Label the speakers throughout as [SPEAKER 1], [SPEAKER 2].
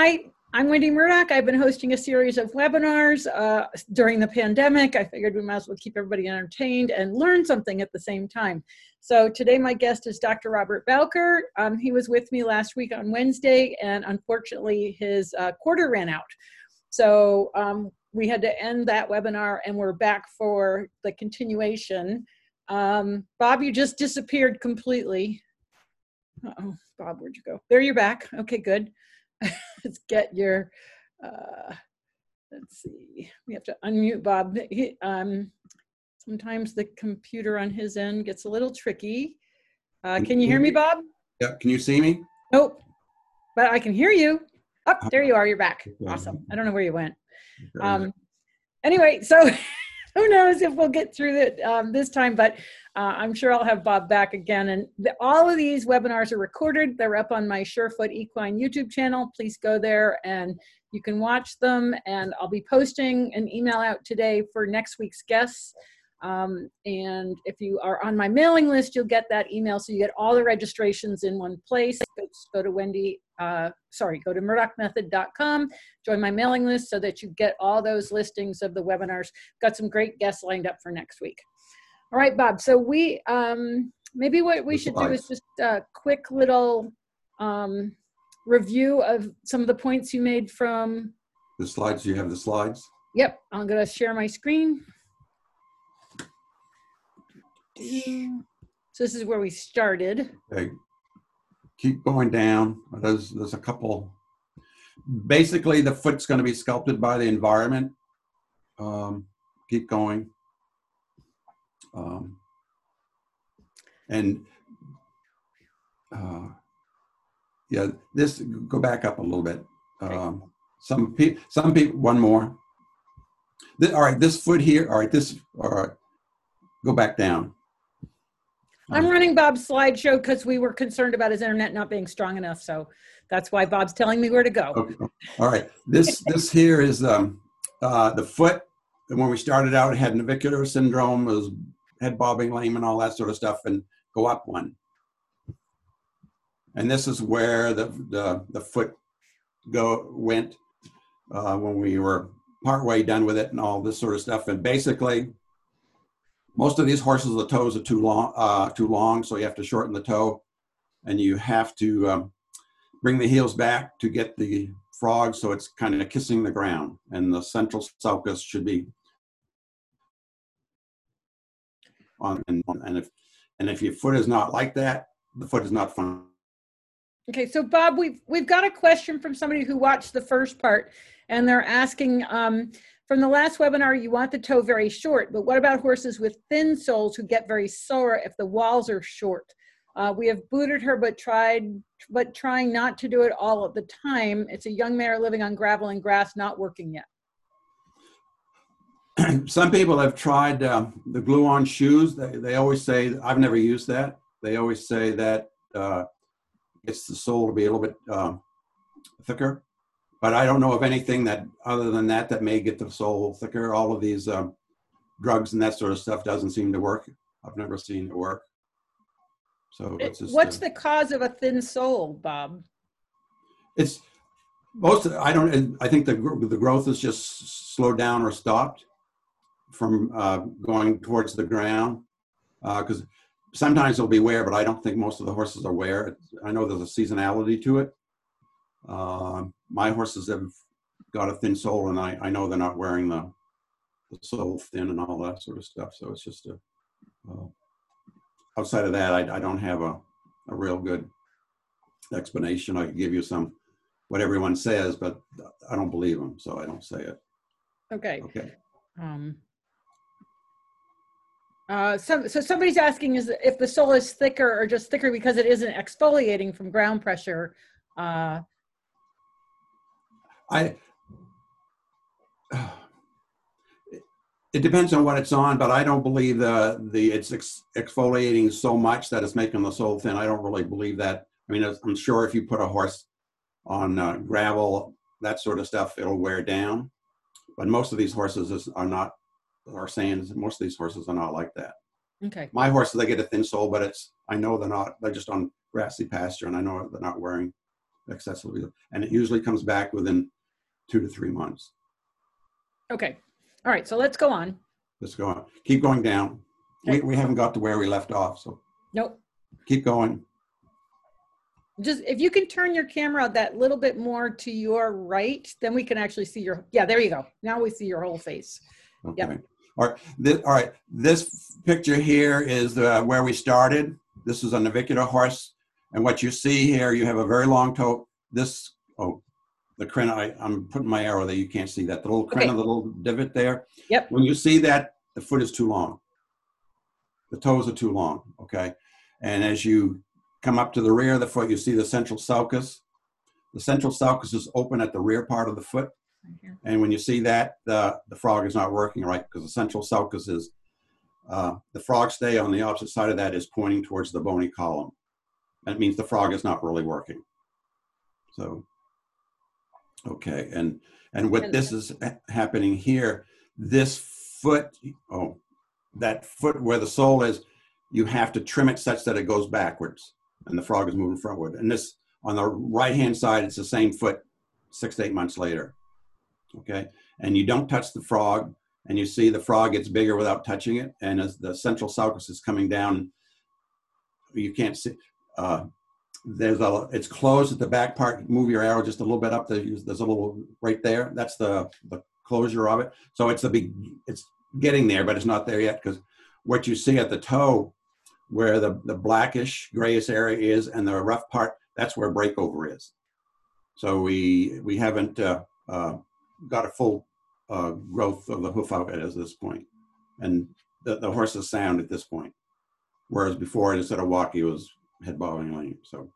[SPEAKER 1] Hi, I'm Wendy Murdoch. I've been hosting a series of webinars uh, during the pandemic. I figured we might as well keep everybody entertained and learn something at the same time. So today my guest is Dr. Robert Bowker. Um, he was with me last week on Wednesday and unfortunately his uh, quarter ran out. So um, we had to end that webinar and we're back for the continuation. Um, Bob, you just disappeared completely. Uh oh Bob, where'd you go? There you're back. Okay, good. Let's get your, uh, let's see, we have to unmute Bob. He, um, sometimes the computer on his end gets a little tricky. Uh, can you hear me, Bob?
[SPEAKER 2] Yeah, can you see me?
[SPEAKER 1] Nope, but I can hear you. Oh, there you are, you're back. Awesome. I don't know where you went. Um, anyway, so who knows if we'll get through it um, this time, but uh, I'm sure I'll have Bob back again. And the, all of these webinars are recorded. They're up on my Surefoot Equine YouTube channel. Please go there and you can watch them. And I'll be posting an email out today for next week's guests. Um, and if you are on my mailing list, you'll get that email. So you get all the registrations in one place. Go, to Wendy, uh, sorry, go to murdochmethod.com, join my mailing list so that you get all those listings of the webinars. Got some great guests lined up for next week. All right, Bob. So we, um, maybe what we should do is just a quick little um, review of some of the points you made from.
[SPEAKER 2] The slides, you have the slides?
[SPEAKER 1] Yep, I'm gonna share my screen. So this is where we started.
[SPEAKER 2] Okay. Keep going down. There's, there's a couple. Basically, the foot's going to be sculpted by the environment. Um, keep going. Um, and uh, yeah, this go back up a little bit. Um, some people, some people, one more. This, all right, this foot here. All right, this. All right, go back down.
[SPEAKER 1] I'm running Bob's slideshow because we were concerned about his internet not being strong enough. So that's why Bob's telling me where to go.
[SPEAKER 2] Okay. All right. This this here is um, uh, the foot. And when we started out, it had navicular syndrome, it was head bobbing lame and all that sort of stuff, and go up one. And this is where the the, the foot go went uh, when we were partway done with it and all this sort of stuff. And basically, most of these horses, the toes are too long, uh, too long, so you have to shorten the toe, and you have to um, bring the heels back to get the frog, so it's kind of kissing the ground, and the central sulcus should be on, and, and if and if your foot is not like that, the foot is not fun.
[SPEAKER 1] Okay, so Bob, we've we've got a question from somebody who watched the first part, and they're asking. Um, from the last webinar, you want the toe very short, but what about horses with thin soles who get very sore if the walls are short? Uh, we have booted her, but tried, but trying not to do it all at the time. It's a young mare living on gravel and grass, not working yet.
[SPEAKER 2] Some people have tried uh, the glue-on shoes. They, they always say, I've never used that. They always say that uh, gets the sole to be a little bit uh, thicker but I don't know of anything that other than that that may get the sole thicker. All of these um, drugs and that sort of stuff doesn't seem to work. I've never seen it work. So
[SPEAKER 1] it's just, what's uh, the cause of a thin sole, Bob?
[SPEAKER 2] It's most. Of, I don't. I think the the growth is just slowed down or stopped from uh, going towards the ground because uh, sometimes they'll be wear, but I don't think most of the horses are wear. I know there's a seasonality to it. Um, my horses have got a thin sole, and I, I know they're not wearing the, the sole thin and all that sort of stuff. So it's just a uh, outside of that, I, I don't have a, a real good explanation. I could give you some what everyone says, but I don't believe them, so I don't say it.
[SPEAKER 1] Okay.
[SPEAKER 2] Okay.
[SPEAKER 1] Um, uh, so, so somebody's asking is if the sole is thicker or just thicker because it isn't exfoliating from ground pressure. Uh,
[SPEAKER 2] I it depends on what it's on, but I don't believe the the it's ex, exfoliating so much that it's making the sole thin. I don't really believe that. I mean, I'm sure if you put a horse on uh, gravel, that sort of stuff, it'll wear down. But most of these horses is, are not are saying is most of these horses are not like that.
[SPEAKER 1] Okay.
[SPEAKER 2] My horses they get a thin sole, but it's I know they're not. They're just on grassy pasture, and I know they're not wearing excessively, and it usually comes back within two to three months.
[SPEAKER 1] Okay. All right. So let's go on.
[SPEAKER 2] Let's go on. Keep going down. We, we haven't got to where we left off, so
[SPEAKER 1] Nope.
[SPEAKER 2] keep going.
[SPEAKER 1] Just if you can turn your camera that little bit more to your right, then we can actually see your, yeah, there you go. Now we see your whole face.
[SPEAKER 2] Okay.
[SPEAKER 1] Yep.
[SPEAKER 2] All right. This, all right. This picture here is uh, where we started. This is a navicular horse, and what you see here, you have a very long toe. This oh, the crena. I, I'm putting my arrow there. You can't see that. The little crena
[SPEAKER 1] Okay.
[SPEAKER 2] of the little divot there.
[SPEAKER 1] Yep.
[SPEAKER 2] When you see that, the foot is too long. The toes are too long. Okay. And as you come up to the rear of the foot, you see the central sulcus. The central sulcus is open at the rear part of the foot. And when you see that, the, the frog is not working right because the central sulcus is, uh, the frog stay on the opposite side of that is pointing towards the bony column. That means the frog is not really working. So, okay, and, and what this is happening here, this foot, oh, that foot where the sole is, you have to trim it such that it goes backwards and the frog is moving frontward. And this, on the right-hand side, it's the same foot six to eight months later okay? And you don't touch the frog and you see the frog gets bigger without touching it and as the central sulcus is coming down you can't see uh, there's a it's closed at the back part move your arrow just a little bit up there there's a little right there that's the the closure of it. So it's a big it's getting there but it's not there yet because what you see at the toe where the the blackish grayish area is and the rough part that's where breakover is. So we we haven't uh, uh, got a full uh, growth of the hoof out at this. And the, the horse is sound at this point. Whereas before, instead of walk, he was head bobbing lame. So,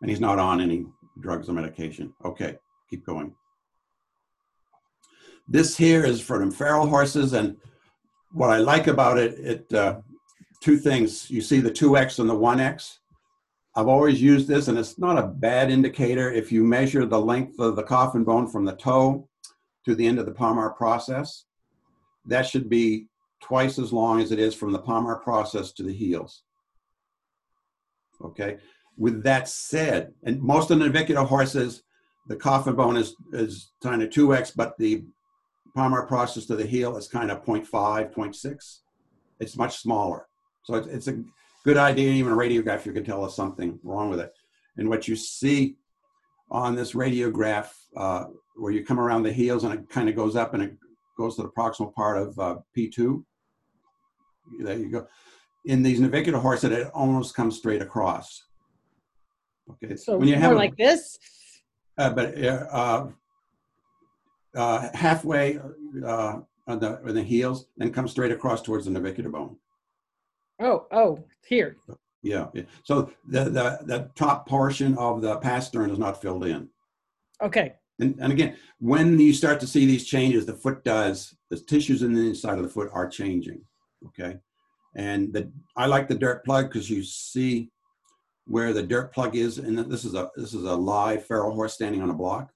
[SPEAKER 2] and he's not on any drugs or medication. Okay, keep going. This here is for them feral horses. And what I like about it, it uh, two things. You see the 2X and the 1X. I've always used this, and it's not a bad indicator if you measure the length of the coffin bone from the toe to the end of the palmar process. That should be twice as long as it is from the palmar process to the heels. Okay. With that said, and most of the navicular horses, the coffin bone is is kind of 2x, but the palmar process to the heel is kind of 0.5, 0.6. It's much smaller. So it's, it's a good idea, even a radiograph, you can tell us something wrong with it. And what you see on this radiograph, uh, where you come around the heels and it kind of goes up and it goes to the proximal part of uh, P2. There you go. In these navicular horses, it almost comes straight across. Okay,
[SPEAKER 1] So
[SPEAKER 2] when you
[SPEAKER 1] more
[SPEAKER 2] have a-
[SPEAKER 1] like this.
[SPEAKER 2] uh, but uh, uh, halfway uh, on the on the heels, then come straight across towards the navicular bone.
[SPEAKER 1] Oh, oh, here.
[SPEAKER 2] Yeah. yeah. So the, the the top portion of the pastern is not filled in.
[SPEAKER 1] Okay.
[SPEAKER 2] And, and again, when you start to see these changes, the foot does, the tissues in the inside of the foot are changing. Okay. And the, I like the dirt plug because you see where the dirt plug is. And this is a, this is a live feral horse standing on a block.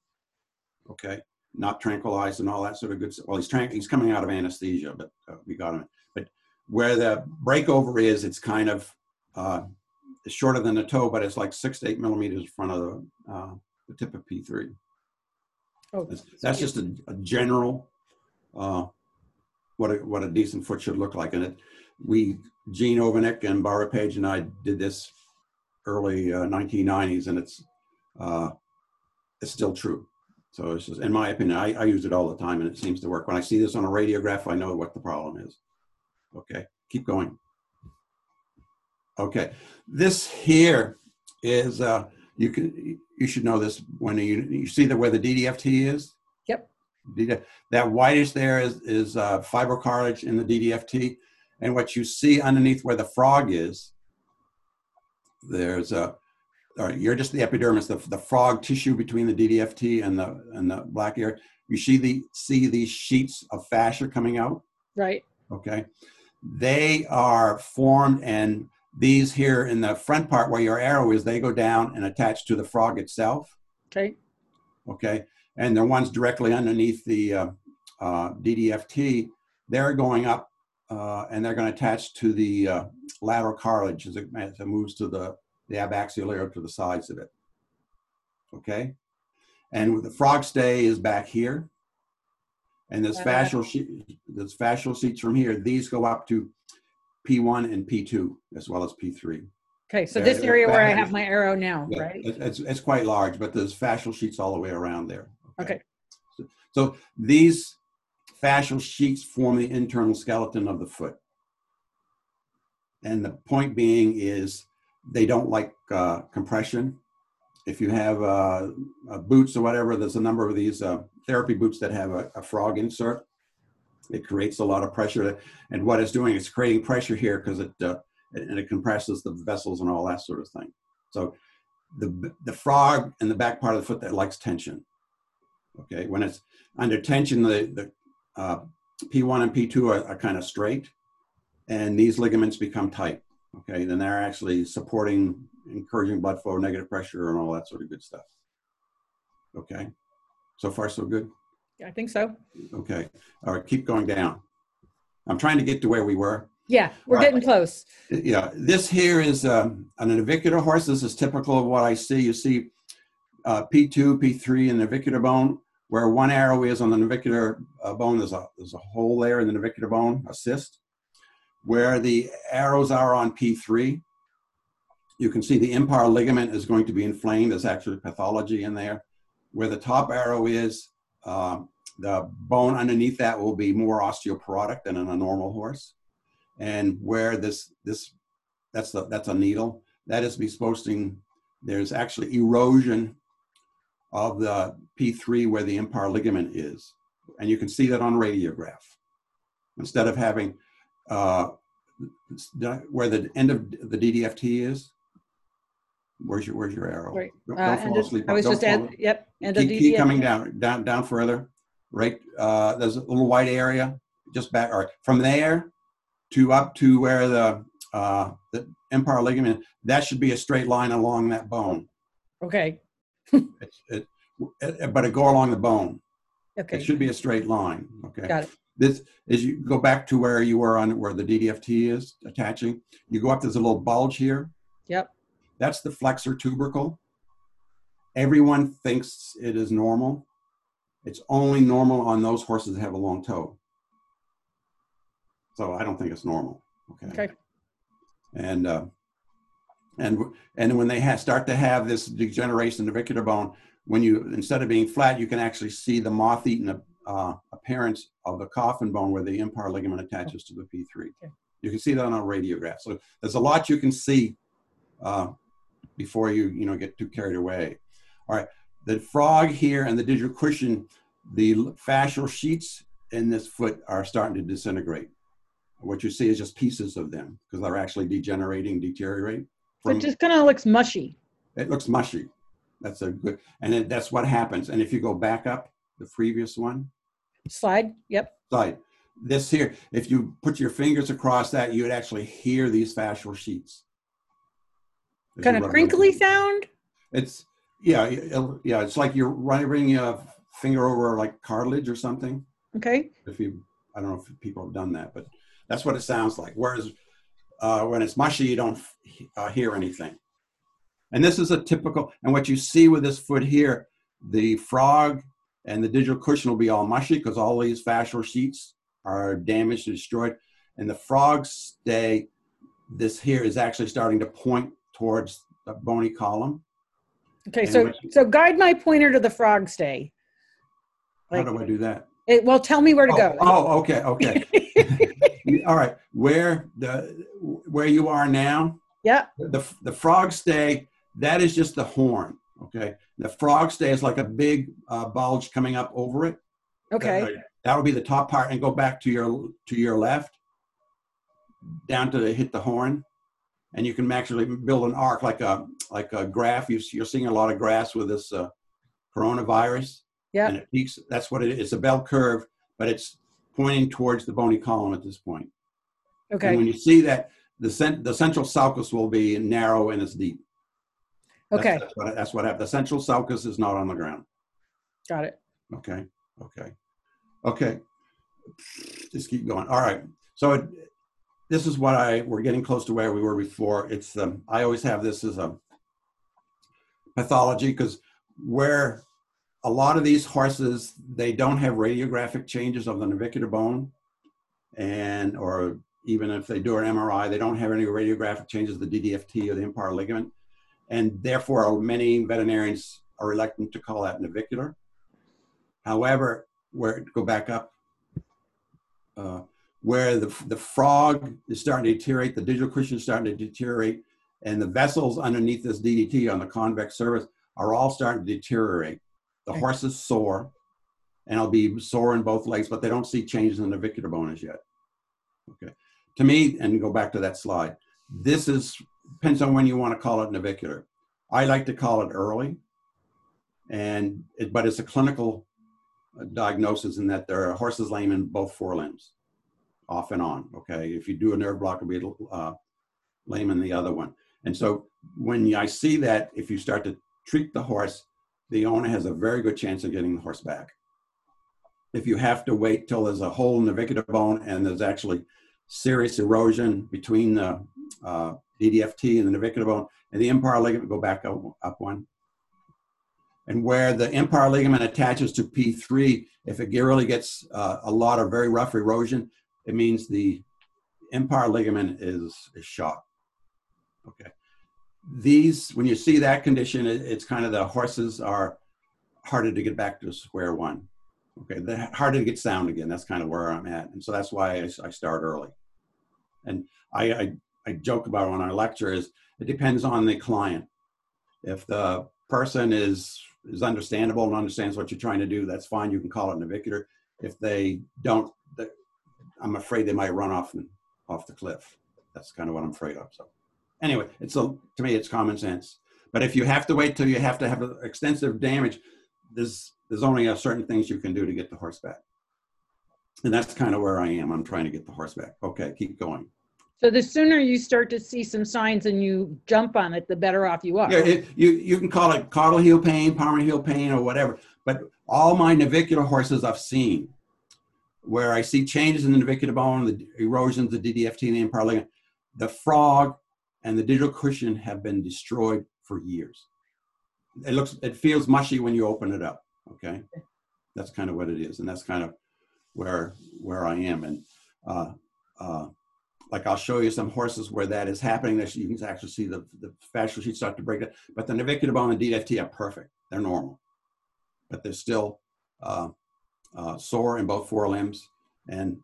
[SPEAKER 2] Okay. Not tranquilized and all that sort of good. Stuff. Well, he's tran- he's coming out of anesthesia, but uh, we got him. Where the breakover is, it's kind of uh, shorter than the toe, but it's like six to eight millimeters in front of the, uh, the tip of P3.
[SPEAKER 1] Oh,
[SPEAKER 2] That's, that's just a, a general, uh, what a, what a decent foot should look like. And it, we, Gene Ovnicek and Barbara Page and I did this early uh, 1990s and it's, uh, it's still true. So it's just, in my opinion, I, I use it all the time and it seems to work. When I see this on a radiograph, I know what the problem is. Okay, keep going. Okay, this here is, uh, you can, you should know this when you, you see the, where the DDFT is?
[SPEAKER 1] Yep.
[SPEAKER 2] That whitish there is, is uh, fibrocartilage in the DDFT. And what you see underneath where the frog is, there's a, all right, you're just the epidermis, the, the frog tissue between the DDFT and the, and the black area. You see the, see these sheets of fascia coming out?
[SPEAKER 1] right.
[SPEAKER 2] okay? They are formed and these here in the front part where your arrow is, they go down and attach to the frog itself,
[SPEAKER 1] Okay.
[SPEAKER 2] okay? And the ones directly underneath the uh, uh, DDFT, they're going up uh, and they're going to attach to the uh, lateral cartilage as it, as it moves to the, the abaxial layer to the sides of it. okay? And the frog stay is back here. And this
[SPEAKER 1] Uh,
[SPEAKER 2] fascial sheet, this fascial sheets from here, these go up to P1 and P2 as well as P3.
[SPEAKER 1] Okay, so this area where I have my arrow now,
[SPEAKER 2] Yeah,
[SPEAKER 1] right?
[SPEAKER 2] it- It's, it's quite large, but there's fascial sheets all the way around there.
[SPEAKER 1] Okay.
[SPEAKER 2] So, so these fascial sheets form the internal skeleton of the foot. And the point being is they don't like uh, compression. If you have uh, uh, boots or whatever, there's a number of these uh, therapy boots that have a, a frog insert. It creates a lot of pressure. And what it's doing is creating pressure here because it, uh, and it compresses the vessels and all that sort of thing. So the, the frog and the back part of the foot that likes tension. Okay, when it's under tension, the, the uh, P1 and P2 are, are kind of straight, and these ligaments become tight. Okay, then they're actually supporting, encouraging blood flow, negative pressure, and all that sort of good stuff. Okay, so far so good.
[SPEAKER 1] I think so.
[SPEAKER 2] Okay, all right, keep going down. I'm trying to get to where we were.
[SPEAKER 1] Yeah, we're
[SPEAKER 2] Right.
[SPEAKER 1] getting close.
[SPEAKER 2] Yeah, this here is um, an navicular horse. This is typical of what I see. You see uh, P2, P3 in the navicular bone. Where one arrow is on the navicular uh, bone, there's a, there's a hole there in the navicular bone, a cyst. Where the arrows are on P3, you can see the impar ligament is going to be inflamed. There's actually pathology in there. Where the top arrow is, um, the bone underneath that will be more osteoporotic than in a normal horse. And where this this that's the that's a needle. That is exposing there's actually erosion of the p3 where the impar ligament is. And you can see that on radiograph. Instead of having uh, where the end of the ddft is where's your where's your arrow
[SPEAKER 1] Right.
[SPEAKER 2] don't,
[SPEAKER 1] Uh,
[SPEAKER 2] don't fall
[SPEAKER 1] and
[SPEAKER 2] asleep
[SPEAKER 1] I was
[SPEAKER 2] Don't
[SPEAKER 1] just
[SPEAKER 2] fall-
[SPEAKER 1] at, yep, and
[SPEAKER 2] keep, keep coming down, down, down further. Right, uh, there's a little white area just back, or from there to up to where the uh, the impar ligament. That should be a straight line along that bone.
[SPEAKER 1] Okay,
[SPEAKER 2] It's, it, it, but it go along the bone.
[SPEAKER 1] Okay.
[SPEAKER 2] It should be a straight line. Okay.
[SPEAKER 1] got it.
[SPEAKER 2] This is you go back to where you were on where the DDFT is attaching. You go up. There's a little bulge here.
[SPEAKER 1] Yep,
[SPEAKER 2] That's the flexor tubercle. Everyone thinks it is normal. It's only normal on those horses that have a long toe. So I don't think it's normal. Okay.
[SPEAKER 1] okay,
[SPEAKER 2] And uh, and and when they start to have this degeneration in the navicular bone, when you instead of being flat, you can actually see the moth-eaten uh, appearance of the coffin bone where the impar ligament attaches to the P3.
[SPEAKER 1] Okay.
[SPEAKER 2] You can see that on a radiograph. So there's a lot you can see uh, before you you know get too carried away. All right, the frog here and the digital cushion, the fascial sheets in this foot are starting to disintegrate. What you see is just pieces of them because they're actually degenerating, deteriorate.
[SPEAKER 1] it just kind of looks mushy.
[SPEAKER 2] It looks mushy. That's a good, and it, that's what happens. And if you go back up the previous one,
[SPEAKER 1] Slide, yep,
[SPEAKER 2] Slide. this here, if you put your fingers across that, you would actually hear these fascial sheets.
[SPEAKER 1] Kind of crinkly sound.
[SPEAKER 2] It's yeah, yeah. It's like you're running your finger over like cartilage or something.
[SPEAKER 1] Okay,
[SPEAKER 2] If you, I don't know if people have done that, but that's what it sounds like. Whereas uh, when it's mushy, you don't uh, hear anything. And this is a typical, and what you see with this foot here, the frog and the digital cushion will be all mushy because all these fascial sheets are damaged and destroyed. And the frog stay, this here is actually starting to point towards the bony column.
[SPEAKER 1] okay. So so guide my pointer to the frog stay.
[SPEAKER 2] How do I do that?
[SPEAKER 1] it, well, tell me where to
[SPEAKER 2] Oh,
[SPEAKER 1] go.
[SPEAKER 2] oh, okay, okay. all right where the where you are now
[SPEAKER 1] yeah,
[SPEAKER 2] the the frog stay that is just the horn okay the frog stay is like a big uh, bulge coming up over it
[SPEAKER 1] okay,
[SPEAKER 2] that will be the top part and go back to your to your left down to the, hit the horn and you can actually build an arc like a like a graph you, you're seeing a lot of graphs with this uh, coronavirus
[SPEAKER 1] Yeah.
[SPEAKER 2] and it peaks that's what it is it's a bell curve but it's pointing towards the bony column at this point
[SPEAKER 1] okay, And
[SPEAKER 2] when you see that, the, cent- the central sulcus will be narrow and it's deep. That's-
[SPEAKER 1] okay.
[SPEAKER 2] That's what, that's what happened. The central sulcus is not on the ground.
[SPEAKER 1] Got it.
[SPEAKER 2] Okay, okay, okay. Just keep going. All right. So it, this is what I, we're getting close to where we were before. It's, um, I always have this as a pathology because where a lot of these horses, they don't have radiographic changes of the navicular bone and, or even if they do an MRI, they don't have any radiographic changes of the DDFT or the impar ligament. And therefore, many veterinarians are reluctant to call that navicular. However, where go back up, uh, where the, the frog is starting to deteriorate, the digital cushion is starting to deteriorate, and the vessels underneath this DDT on the convex surface are all starting to deteriorate. The
[SPEAKER 1] Okay.
[SPEAKER 2] horse is sore, and I'll be sore in both legs, but they don't see changes in the navicular bone as yet. Okay. To me, and go back to that slide, this is, depends on when you want to call it navicular. I like to call it early, and it, but it's a clinical uh, diagnosis in that there are horses lame in both forelimbs, off and on. Okay, if you do a nerve block, it'll be uh, lame in the other one. And so when I see that, if you start to treat the horse, the owner has a very good chance of getting the horse back. If you have to wait till there's a hole in the navicular bone and there's actually serious erosion between the uh, DDFT and the navicular bone and the impar ligament, go back up, up one. And where the impar ligament attaches to P3, if it really gets uh, a lot of very rough erosion, it means the impar ligament is, is shot. Okay. These, when you see that condition, it, it's kind of the horses are harder to get back to square one. Okay, they're harder to get sound again. That's kind of where I'm at, and so that's why I, I start early. And I, I I joke about when I lecture is it depends on the client. If the person is is understandable and understands what you're trying to do, that's fine. You can call it navicular. If they don't, the, I'm afraid they might run off the, off the cliff. That's kind of what I'm afraid of. So anyway, it's a to me it's common sense. But if you have to wait till you have to have extensive damage, there's there's only a certain things you can do to get the horse back. And that's kind of where I am. I'm trying to get the horse back. Okay, keep going.
[SPEAKER 1] So the sooner you start to see some signs and you jump on it, the better off you are.
[SPEAKER 2] Yeah, it, you you can call it caudal heel pain, palmar heel pain, or whatever. But all my navicular horses I've seen, where I see changes in the navicular bone, the erosions, the DDFT, and the impar ligament, the frog and the digital cushion have been destroyed for years. It looks, it feels mushy when you open it up. Okay, that's kind of what it is, and that's kind of where where I am. And uh, uh, like I'll show you some horses where that is happening. That you can actually see the the fascial sheet start to break it. But the navicular bone and DFT are perfect. They're normal, but they're still uh, uh, sore in both forelimbs. And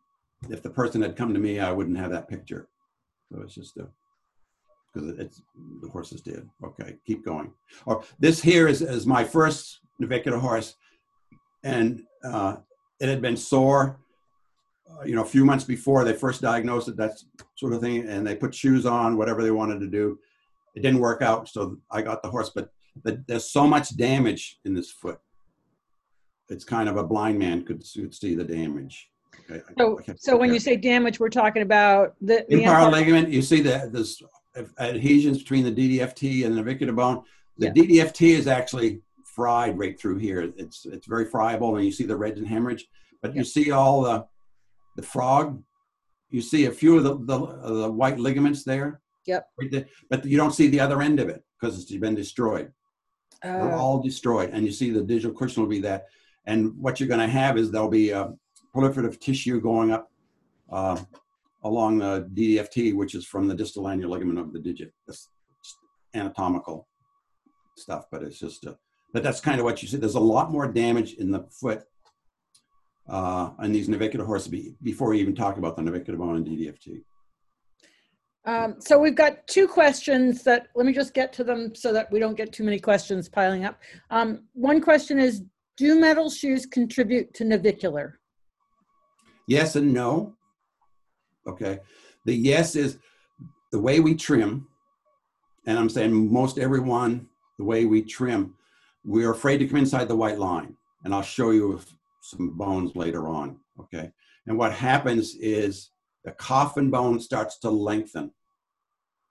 [SPEAKER 2] if the person had come to me, I wouldn't have that picture. So it's just a because it's the horses did. Okay, keep going. Or this here is, is my first navicular horse, and uh, it had been sore, uh, you know, a few months before they first diagnosed it, that sort of thing, and they put shoes on, whatever they wanted to do. It didn't work out, so I got the horse, but, but there's so much damage in this foot. It's kind of a blind man could, could see the damage. Okay,
[SPEAKER 1] So, so when you say damage, we're talking about the. the
[SPEAKER 2] impar- ligament, you see that there's adhesions between the DDFT and the navicular bone. The
[SPEAKER 1] Yeah.
[SPEAKER 2] DDFT is actually fried right through here. It's it's very friable, and you see the red and hemorrhage. But you see all the the frog. You see a few of the the, the white ligaments there.
[SPEAKER 1] Yep.
[SPEAKER 2] Right there, but you don't see the other end of it because it's been destroyed. They're
[SPEAKER 1] Oh,
[SPEAKER 2] all destroyed, and you see the digital cushion will be that. And what you're going to have is there'll be a proliferative tissue going up uh, along the DDFT, which is from the distal annular ligament of the digit. Just anatomical stuff, but it's just a, but that's kind of what you see. There's a lot more damage in the foot uh, on these navicular horses be, before we even talk about the navicular bone and DDFT.
[SPEAKER 1] Um, so we've got two questions that, let me just get to them so that we don't get too many questions piling up. Um, one question is, do metal shoes contribute to navicular?
[SPEAKER 2] Yes and no. Okay. The yes is the way we trim, and I'm saying most everyone, the way we trim, we're afraid to come inside the white line. And I'll show you some bones later on. Okay. And what happens is the coffin bone starts to lengthen.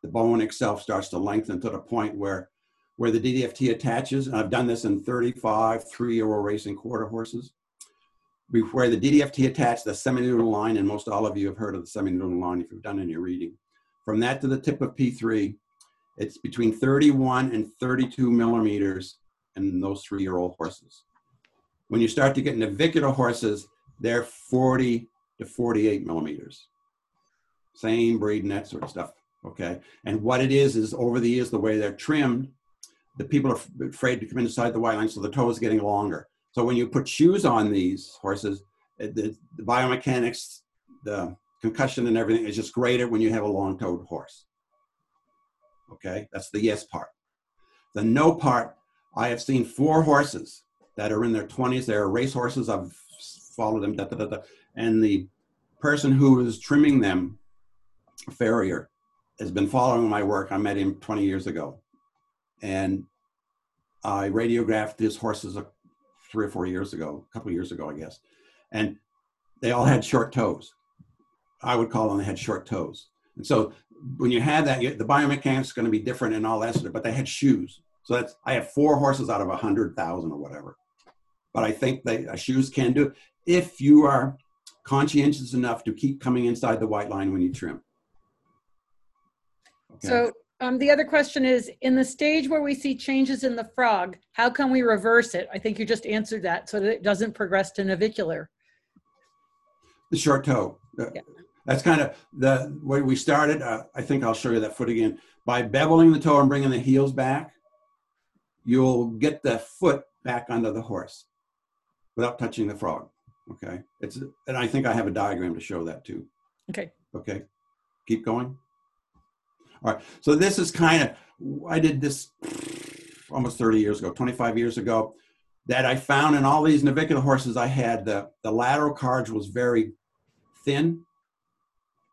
[SPEAKER 2] The bone itself starts to lengthen to the point where where the DDFT attaches. And I've done this in 35 three-year-old racing quarter horses where the DDFT attached the semilunar line, and most all of you have heard of the semilunar line if you've done any reading. From that to the tip of P3, it's between 31 and 32 millimeters in those three-year-old horses. When you start to get navicular horses, they're 40 to 48 millimeters. Same breed and that sort of stuff. Okay. And what it is, is over the years, the way they're trimmed, the people are afraid to come inside the white line, so the toe is getting longer. So when you put shoes on these horses, the, the biomechanics, the concussion and everything is just greater when you have a long-toed horse. Okay, that's the yes part. The no part, I have seen four horses that are in their 20s. They're race horses. I've followed them, da, da, da, and the person who is trimming them, farrier, has been following my work. I met him 20 years ago. And I radiographed his horses three or four years ago, a couple years ago, I guess. And they all had short toes. I would call them they had short toes. And so when you have that, the biomechanics is going to be different and all that sort of, but they had shoes. So that's, I have four horses out of a hundred thousand or whatever. But I think they uh, shoes can do if you are conscientious enough to keep coming inside the white line when you trim.
[SPEAKER 1] Okay. So um, the other question is, in the stage where we see changes in the frog, how can we reverse it? I think you just answered that so that it doesn't progress to navicular.
[SPEAKER 2] The short toe. Yeah. That's kind of the way we started. Uh, I think I'll show you that foot again. By beveling the toe and bringing the heels back, you'll get the foot back under the horse without touching the frog. Okay. It's and I think I have a diagram to show that too.
[SPEAKER 1] Okay.
[SPEAKER 2] Okay. Keep going. All right. So this is kind of, I did this almost 30 years ago, 25 years ago, that I found in all these navicular horses I had, the, the lateral carge was very thin.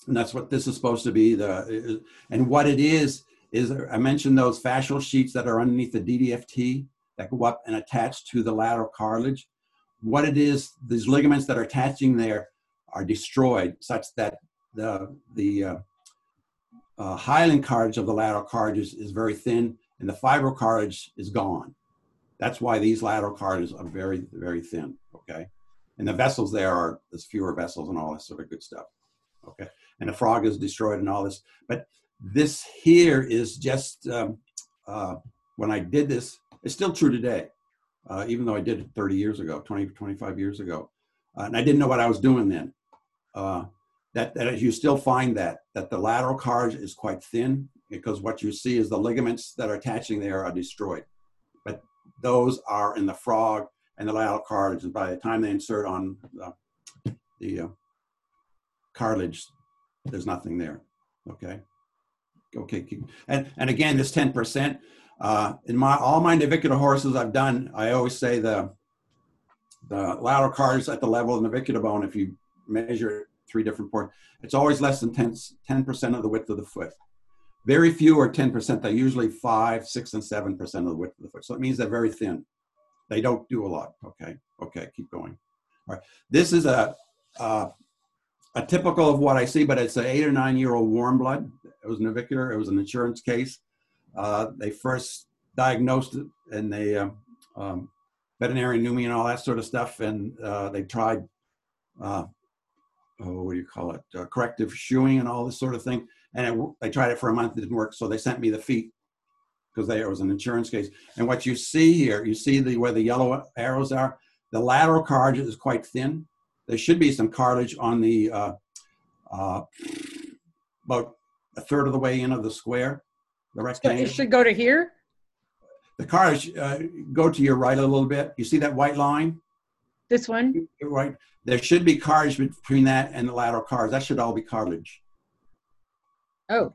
[SPEAKER 2] And that's what this is supposed to be. The And what it is, is I mentioned those fascial sheets that are underneath the DDFT that go up and attach to the lateral cartilage. What it is, these ligaments that are attaching there are destroyed such that the, the uh, uh, hyaline cartilage of the lateral cartilage is, is very thin and the fibrocartilage is gone. That's why these lateral cartilages are very, very thin, okay? And the vessels there are, there's fewer vessels and all this sort of good stuff, okay? And the frog is destroyed and all this. But this here is just, um, uh, when I did this, it's still true today, uh, even though I did it 30 years ago, 20, 25 years ago. Uh, and I didn't know what I was doing then. That, that you still find that, that the lateral cartilage is quite thin because what you see is the ligaments that are attaching there are destroyed. But those are in the frog and the lateral cartilage. And by the time they insert on the, the uh, cartilage, there's nothing there. Okay. Okay. Keep, and, and again, this 10%, uh, in my, all my navicular horses I've done, I always say the, the lateral cartilage at the level of the navicular bone, if you measure three different points. It's always less than 10, percent of the width of the foot. Very few are 10%. They're usually 5, 6, and 7% of the width of the foot. So it means they're very thin. They don't do a lot. Okay, okay, keep going. All right, this is a, a typical of what I see, but it's an eight or nine year old warm blood. It was navicular. It was an insurance case. Uh, they first diagnosed it and they, uh, um, veterinarian knew me and all that sort of stuff. And uh, they tried uh, oh, what do you call it, uh, corrective shoeing and all this sort of thing. And they tried it for a month, it didn't work, so they sent me the feet because there was an insurance case. And what you see here, you see the where the yellow arrows are. The lateral cartilage is quite thin. There should be some cartilage on the uh, uh, about a third of the way in of the square, the rectangle.
[SPEAKER 1] it should go to here.
[SPEAKER 2] The cartilage uh, go to your right a little bit. You see that white line?
[SPEAKER 1] This one?
[SPEAKER 2] Right. There should be cartilage between that and the lateral cartilage. That should all be cartilage.
[SPEAKER 1] Oh.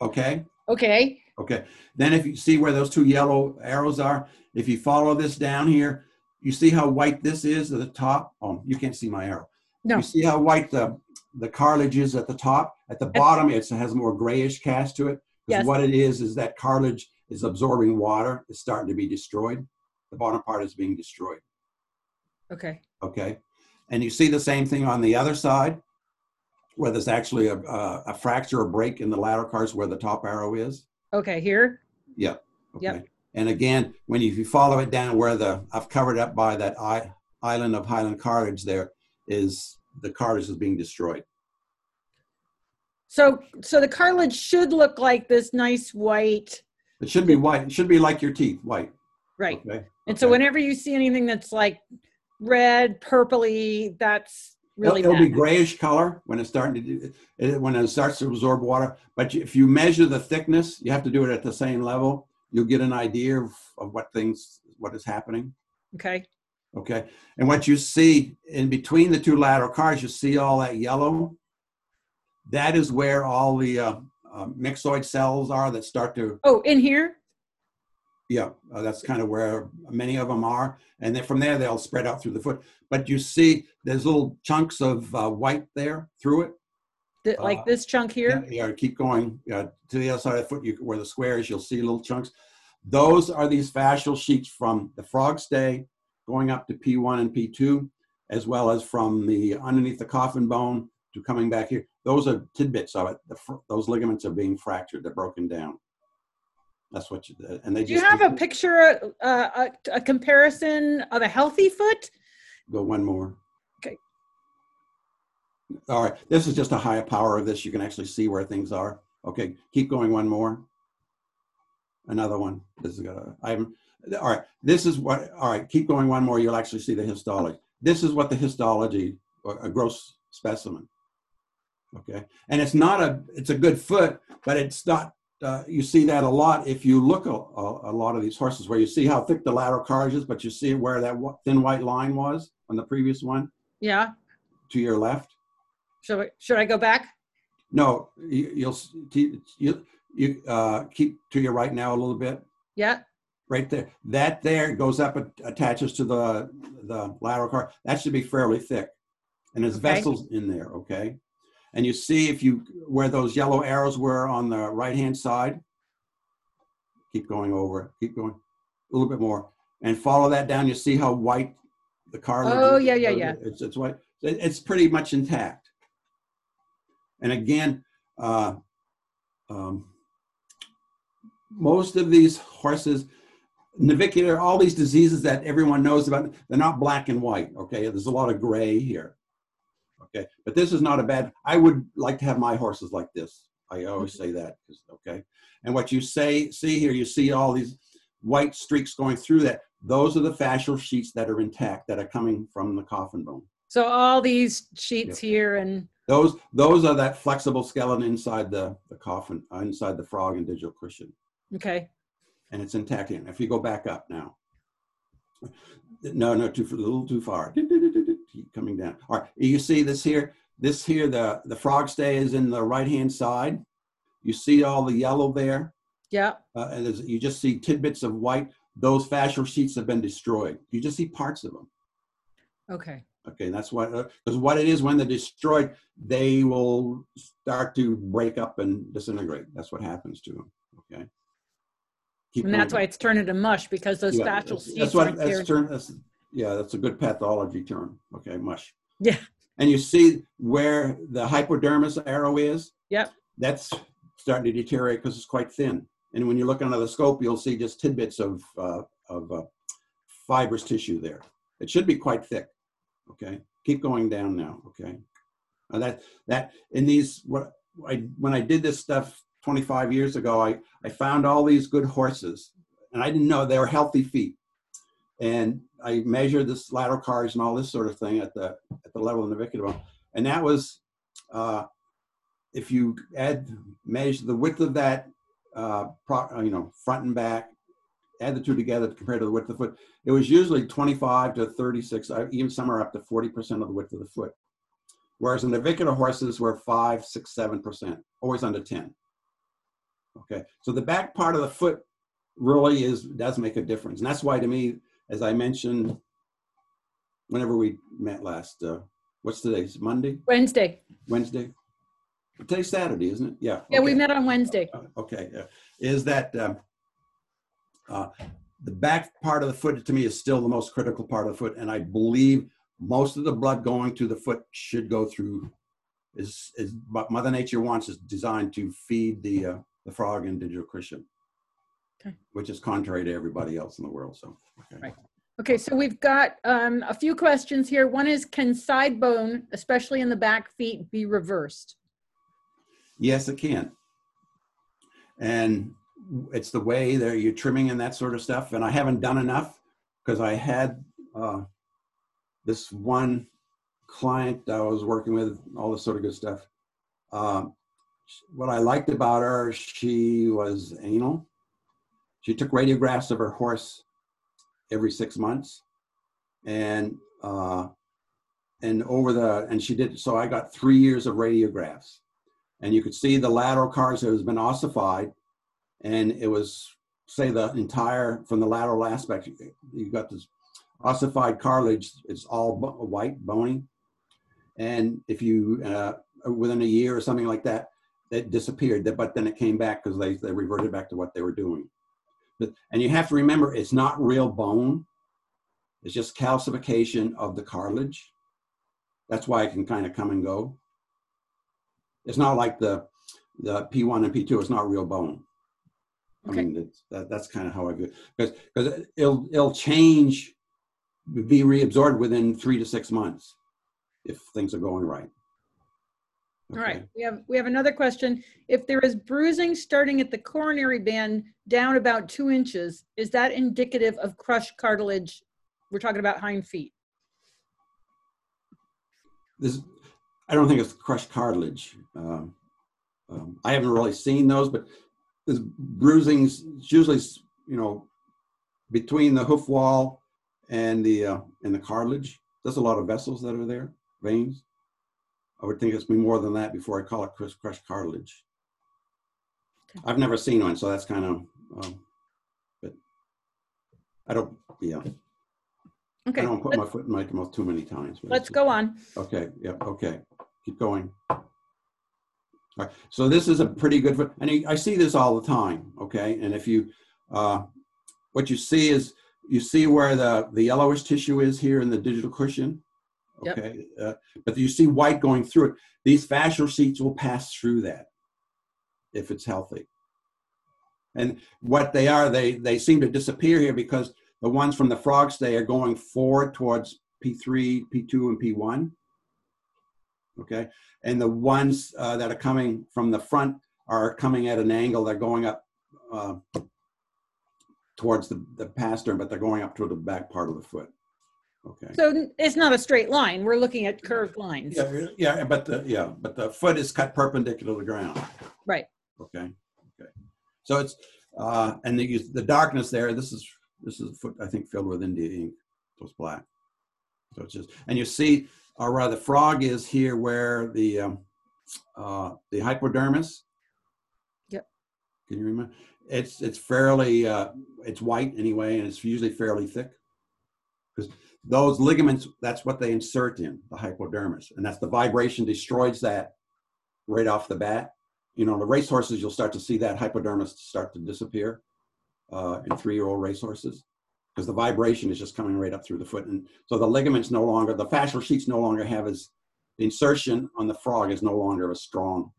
[SPEAKER 2] okay.
[SPEAKER 1] Okay.
[SPEAKER 2] Okay. Then if you see where those two yellow arrows are, if you follow this down here, you see how white this is at the top? Oh, you can't see my arrow.
[SPEAKER 1] No.
[SPEAKER 2] You see how white the, the cartilage is at the top? At the bottom, it has more grayish cast to it. Because yes. what it is, is that cartilage is absorbing water. It's starting to be destroyed. The bottom part is being destroyed.
[SPEAKER 1] Okay.
[SPEAKER 2] Okay. And you see the same thing on the other side, where there's actually a, a, a fracture or break in the lateral cards where the top arrow is.
[SPEAKER 1] Okay, here?
[SPEAKER 2] Yeah. Okay. Yep. And again, when you, if you follow it down where the, I've covered up by that I, island of hyaline cartilage there, is the cartilage is being destroyed.
[SPEAKER 1] So, so the cartilage should look like this nice white
[SPEAKER 2] It should be white. It should be like your teeth, white.
[SPEAKER 1] Right.
[SPEAKER 2] Okay.
[SPEAKER 1] And so whenever you see anything that's like red, purpley, that's
[SPEAKER 2] It'll,
[SPEAKER 1] really
[SPEAKER 2] it'll be grayish color when it's starting to do, it, when it starts to absorb water. But if you measure the thickness, you have to do it at the same level. You'll get an idea of, of what things, what is happening.
[SPEAKER 1] Okay.
[SPEAKER 2] Okay. And what you see in between the two lateral cars, you see all that yellow. That is where all the uh, uh, myxoid cells are that start to
[SPEAKER 1] Oh, in here?
[SPEAKER 2] Yeah, uh, that's kind of where many of them are, and then from there they'll spread out through the foot. But you see, there's little chunks of uh, white there through it.
[SPEAKER 1] Th-
[SPEAKER 2] Uh,
[SPEAKER 1] like this chunk here?
[SPEAKER 2] Yeah, yeah, keep going uh, to the other side of the foot, you, where the square is. You'll see little chunks. Those are these fascial sheets from the frog stay going up to P1 and P2, as well as from the underneath the coffin bone to coming back here. Those are tidbits of it. The, fr- those ligaments are being fractured. They're broken down. That's what you. did. And they
[SPEAKER 1] Do you have a picture, uh, a, a comparison of a healthy foot?
[SPEAKER 2] Go one more.
[SPEAKER 1] Okay.
[SPEAKER 2] All right, this is just a higher power of this. You can actually see where things are. Okay, keep going one more. Another one. This is gonna, I'm, all right, this is what, all right, keep going one more. You'll actually see the histology. This is what the histology, or a gross specimen. Okay, and it's not a, it's a good foot, but it's not, uh, you see that a lot if you look a, a, a lot of these horses where you see how thick the lateral cartilage is, but you see where that thin white line was on the previous one
[SPEAKER 1] Yeah.
[SPEAKER 2] to your left.
[SPEAKER 1] Should I, should I go back?
[SPEAKER 2] No, you, you'll keep you you uh, keep to your right now a little bit,
[SPEAKER 1] Yeah.
[SPEAKER 2] right there. That there goes up, attaches to the the lateral car. That should be fairly thick, and there's
[SPEAKER 1] Okay.
[SPEAKER 2] vessels in there. Okay, and you see if you where those yellow arrows were on the right hand side. Keep going over. Keep going a little bit more, and follow that down. You see how white the cartilage.
[SPEAKER 1] Oh,
[SPEAKER 2] is?
[SPEAKER 1] yeah, yeah, yeah.
[SPEAKER 2] It's it's white. It's pretty much intact. And again, uh, um, most of these horses, navicular, all these diseases that everyone knows about, they're not black and white. Okay, there's a lot of gray here. Okay, but this is not a bad. I would like to have my horses like this. I always say that. Okay, and what you say, see here, you see all these white streaks going through that. Those are the fascial sheets that are intact that are coming from the coffin bone.
[SPEAKER 1] So all these sheets here and,
[SPEAKER 2] Those those are that flexible skeleton inside the, the coffin, uh, inside the frog and digital cushion,
[SPEAKER 1] okay.
[SPEAKER 2] and it's intact. And if you go back up now, no, no, too a little too far. Coming down. All right, you see this here. This here, the the frog stay is in the right hand side. You see all the yellow there,
[SPEAKER 1] Yeah.
[SPEAKER 2] uh, and you just see tidbits of white. Those fascial sheets have been destroyed. You just see parts of them.
[SPEAKER 1] Okay.
[SPEAKER 2] Okay, that's what because what it is when they're destroyed, they will start to break up and disintegrate. That's what happens to them. Okay. Keep
[SPEAKER 1] And that's why it's turned into mush because those
[SPEAKER 2] Yeah,
[SPEAKER 1] fascial sheets
[SPEAKER 2] That's what
[SPEAKER 1] right
[SPEAKER 2] that's term. That's, yeah, that's a good pathology term. Okay, mush.
[SPEAKER 1] Yeah.
[SPEAKER 2] And you see where the hypodermis arrow is.
[SPEAKER 1] Yep.
[SPEAKER 2] That's starting to deteriorate because it's quite thin. And when you look under the scope, you'll see just tidbits of uh, of uh, fibrous tissue there. It should be quite thick. Okay, keep going down now. Okay, now that that in these what I when I did this stuff 25 years ago, I I found all these good horses, and I didn't know they were healthy feet, and I measured this lateral cars and all this sort of thing at the at the level of the navicular bone, and that was uh, if you add measure the width of that uh, pro, you know front and back add the two together compared to the width of the foot, it was usually 25 to 36, uh, even some are up to 40% of the width of the foot. Whereas in the navicular horses were 5, 6, 7%, always under 10. Okay, so the back part of the foot really is does make a difference. And that's why to me, as I mentioned, whenever we met last, uh, what's today? It's Monday?
[SPEAKER 1] Wednesday.
[SPEAKER 2] Wednesday? Today's Saturday, isn't it? Yeah.
[SPEAKER 1] Yeah, we met on Wednesday.
[SPEAKER 2] Uh, Okay, yeah. is that um, uh, the back part of the foot to me is still the most critical part of the foot, and I believe most of the blood going to the foot should go through. Is is what Mother Nature wants is designed to feed the uh, the frog and digital cushion,
[SPEAKER 1] Okay.
[SPEAKER 2] which is contrary to everybody else in the world. So, okay.
[SPEAKER 1] Right. Okay, so we've got um, a few questions here. One is, can side bone, especially in the back feet, be reversed?
[SPEAKER 2] Yes, it can. And it's the way that you're trimming and that sort of stuff. And I haven't done enough because I had uh, this one client I was working with, all this sort of good stuff. Um, what I liked about her, she was anal. She took radiographs of her horse every six months, and uh, and over the and she did. So I got three years of radiographs, and you could see the lateral cartilage has been ossified, and it was say the entire from the lateral aspect. You got this ossified cartilage. It's all white, bony, and if you uh, within a year or something like that, it disappeared. But then it came back because they they reverted back to what they were doing. And you have to remember, it's not real bone. It's just calcification of the cartilage. That's why it can kind of come and go. It's not like the the P1 and P2. It's not real bone. Okay. I mean, that, that's kind of how I view it because because it'll it'll change, be reabsorbed within three to six months if things are going right.
[SPEAKER 1] All right, we have we have another question. If there is bruising starting at the coronary band down about two inches, is that indicative of crushed cartilage? We're talking about hind feet.
[SPEAKER 2] This, I don't think it's crushed cartilage. Um, um, I haven't really seen those, but there's bruisings usually, you know, between the hoof wall and the uh, and the cartilage. There's a lot of vessels that are there, veins. I would think it's be more than that before I call it crushed cartilage. Okay. I've never seen one, so that's kind of, um, but I don't, yeah.
[SPEAKER 1] Okay. I
[SPEAKER 2] don't put my foot in my mouth too many times.
[SPEAKER 1] Let's go on.
[SPEAKER 2] Okay, yeah, okay. Keep going. All right. So this is a pretty good and I see this all the time, okay? And if you, uh, what you see is, you see where the, the yellowish tissue is here in the digital cushion? Okay, yep. uh, but you see white going through it. These fascial sheets will pass through that if it's healthy. And what they are, they they seem to disappear here because the ones from the frog stay are going forward towards P3, P2, and P1. Okay, and the ones uh, that are coming from the front are coming at an angle. They're going up uh, towards the, the pastern, but they're going up to the back part of the foot. Okay.
[SPEAKER 1] So it's not a straight line. We're looking at curved lines.
[SPEAKER 2] Yeah, yeah, but the yeah, but the foot is cut perpendicular to the ground.
[SPEAKER 1] Right.
[SPEAKER 2] Okay. Okay. So it's uh, and the the darkness there. This is this is foot I think filled with India ink. So it's black. So it's just and you see, or rather, the frog is here where the um, uh, the hypodermis.
[SPEAKER 1] Yep.
[SPEAKER 2] Can you remember? It's it's fairly uh, it's white anyway, and it's usually fairly thick because those ligaments, that's what they insert in the hypodermis. And that's the vibration destroys that right off the bat. You know, the racehorses, you'll start to see that hypodermis start to disappear uh, in three-year-old racehorses because the vibration is just coming right up through the foot. And so the ligaments no longer, the fascial sheets no longer have as, the insertion on the frog is no longer as strong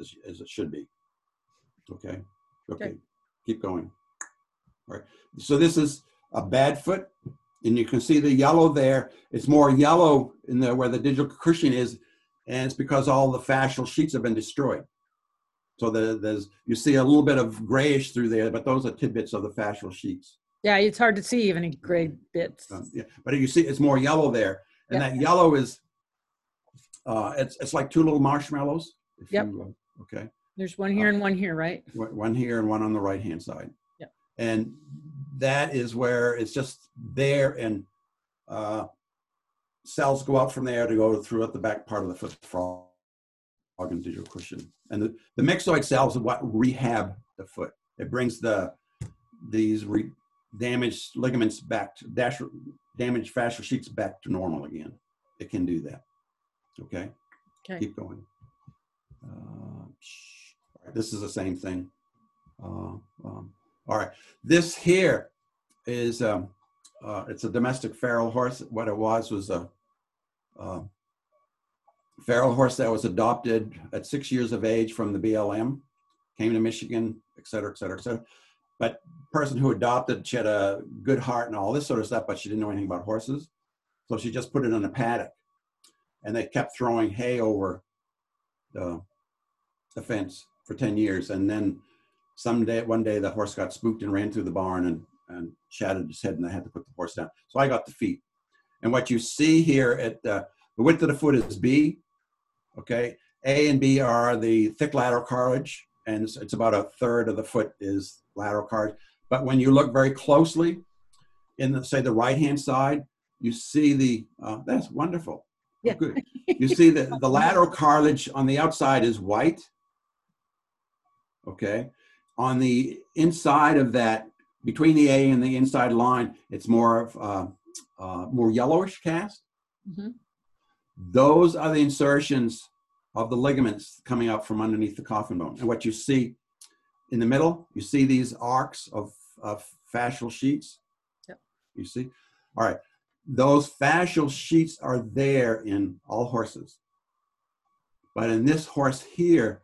[SPEAKER 2] as, as it should be. Okay. okay. Okay. Keep going. All right. So this is a bad foot and you can see the yellow there. It's more yellow in there where the digital cushion is, and it's because all the fascial sheets have been destroyed. So the, there's you see a little bit of grayish through there, but those are tidbits of the fascial sheets.
[SPEAKER 1] Yeah, it's hard to see even any gray bits.
[SPEAKER 2] Um, yeah, but you see, it's more yellow there, and that yellow is uh, it's it's like two little marshmallows.
[SPEAKER 1] yep. You,
[SPEAKER 2] uh, okay.
[SPEAKER 1] There's one here uh, and one here, right?
[SPEAKER 2] One here and one on the right hand side.
[SPEAKER 1] Yep.
[SPEAKER 2] And that is where it's just there and uh, cells go out from there to go throughout the back part of the foot frog and digital cushion. And the, the myxoid cells are what rehab the foot. It brings the these re, damaged ligaments back to dash, damaged fascial sheets back to normal again. It can do that. Okay.
[SPEAKER 1] Okay.
[SPEAKER 2] Keep going. Uh, this is the same thing. Uh, um, all right, this here is um, uh, it's a domestic feral horse. What it was was a, a feral horse that was adopted at six years of age from the BLM, came to Michigan, et cetera, et cetera, et cetera. But person who adopted, she had a good heart and all this sort of stuff, but she didn't know anything about horses. So she just put it in a paddock. And they kept throwing hay over the, the fence for 10 years. And then someday, one day, the horse got spooked and ran through the barn and, and shattered his head, and I had to put the horse down. So I got the feet. And what you see here at uh, the width of the foot is B. Okay, A and B are the thick lateral cartilage, and it's, it's about a third of the foot is lateral cartilage. But when you look very closely, in the say the right hand side, you see the uh, that's wonderful.
[SPEAKER 1] Yeah.
[SPEAKER 2] Good. You see the, the lateral cartilage on the outside is white. Okay. On the inside of that, between the A and the inside line, it's more of uh, uh, more yellowish cast.
[SPEAKER 1] Mhm.
[SPEAKER 2] Those are the insertions of the ligaments coming up from underneath the coffin bone. And what you see in the middle, you see these arcs of, of fascial sheets.
[SPEAKER 1] Yep.
[SPEAKER 2] You see? All right. Those fascial sheets are there in all horses. But in this horse here,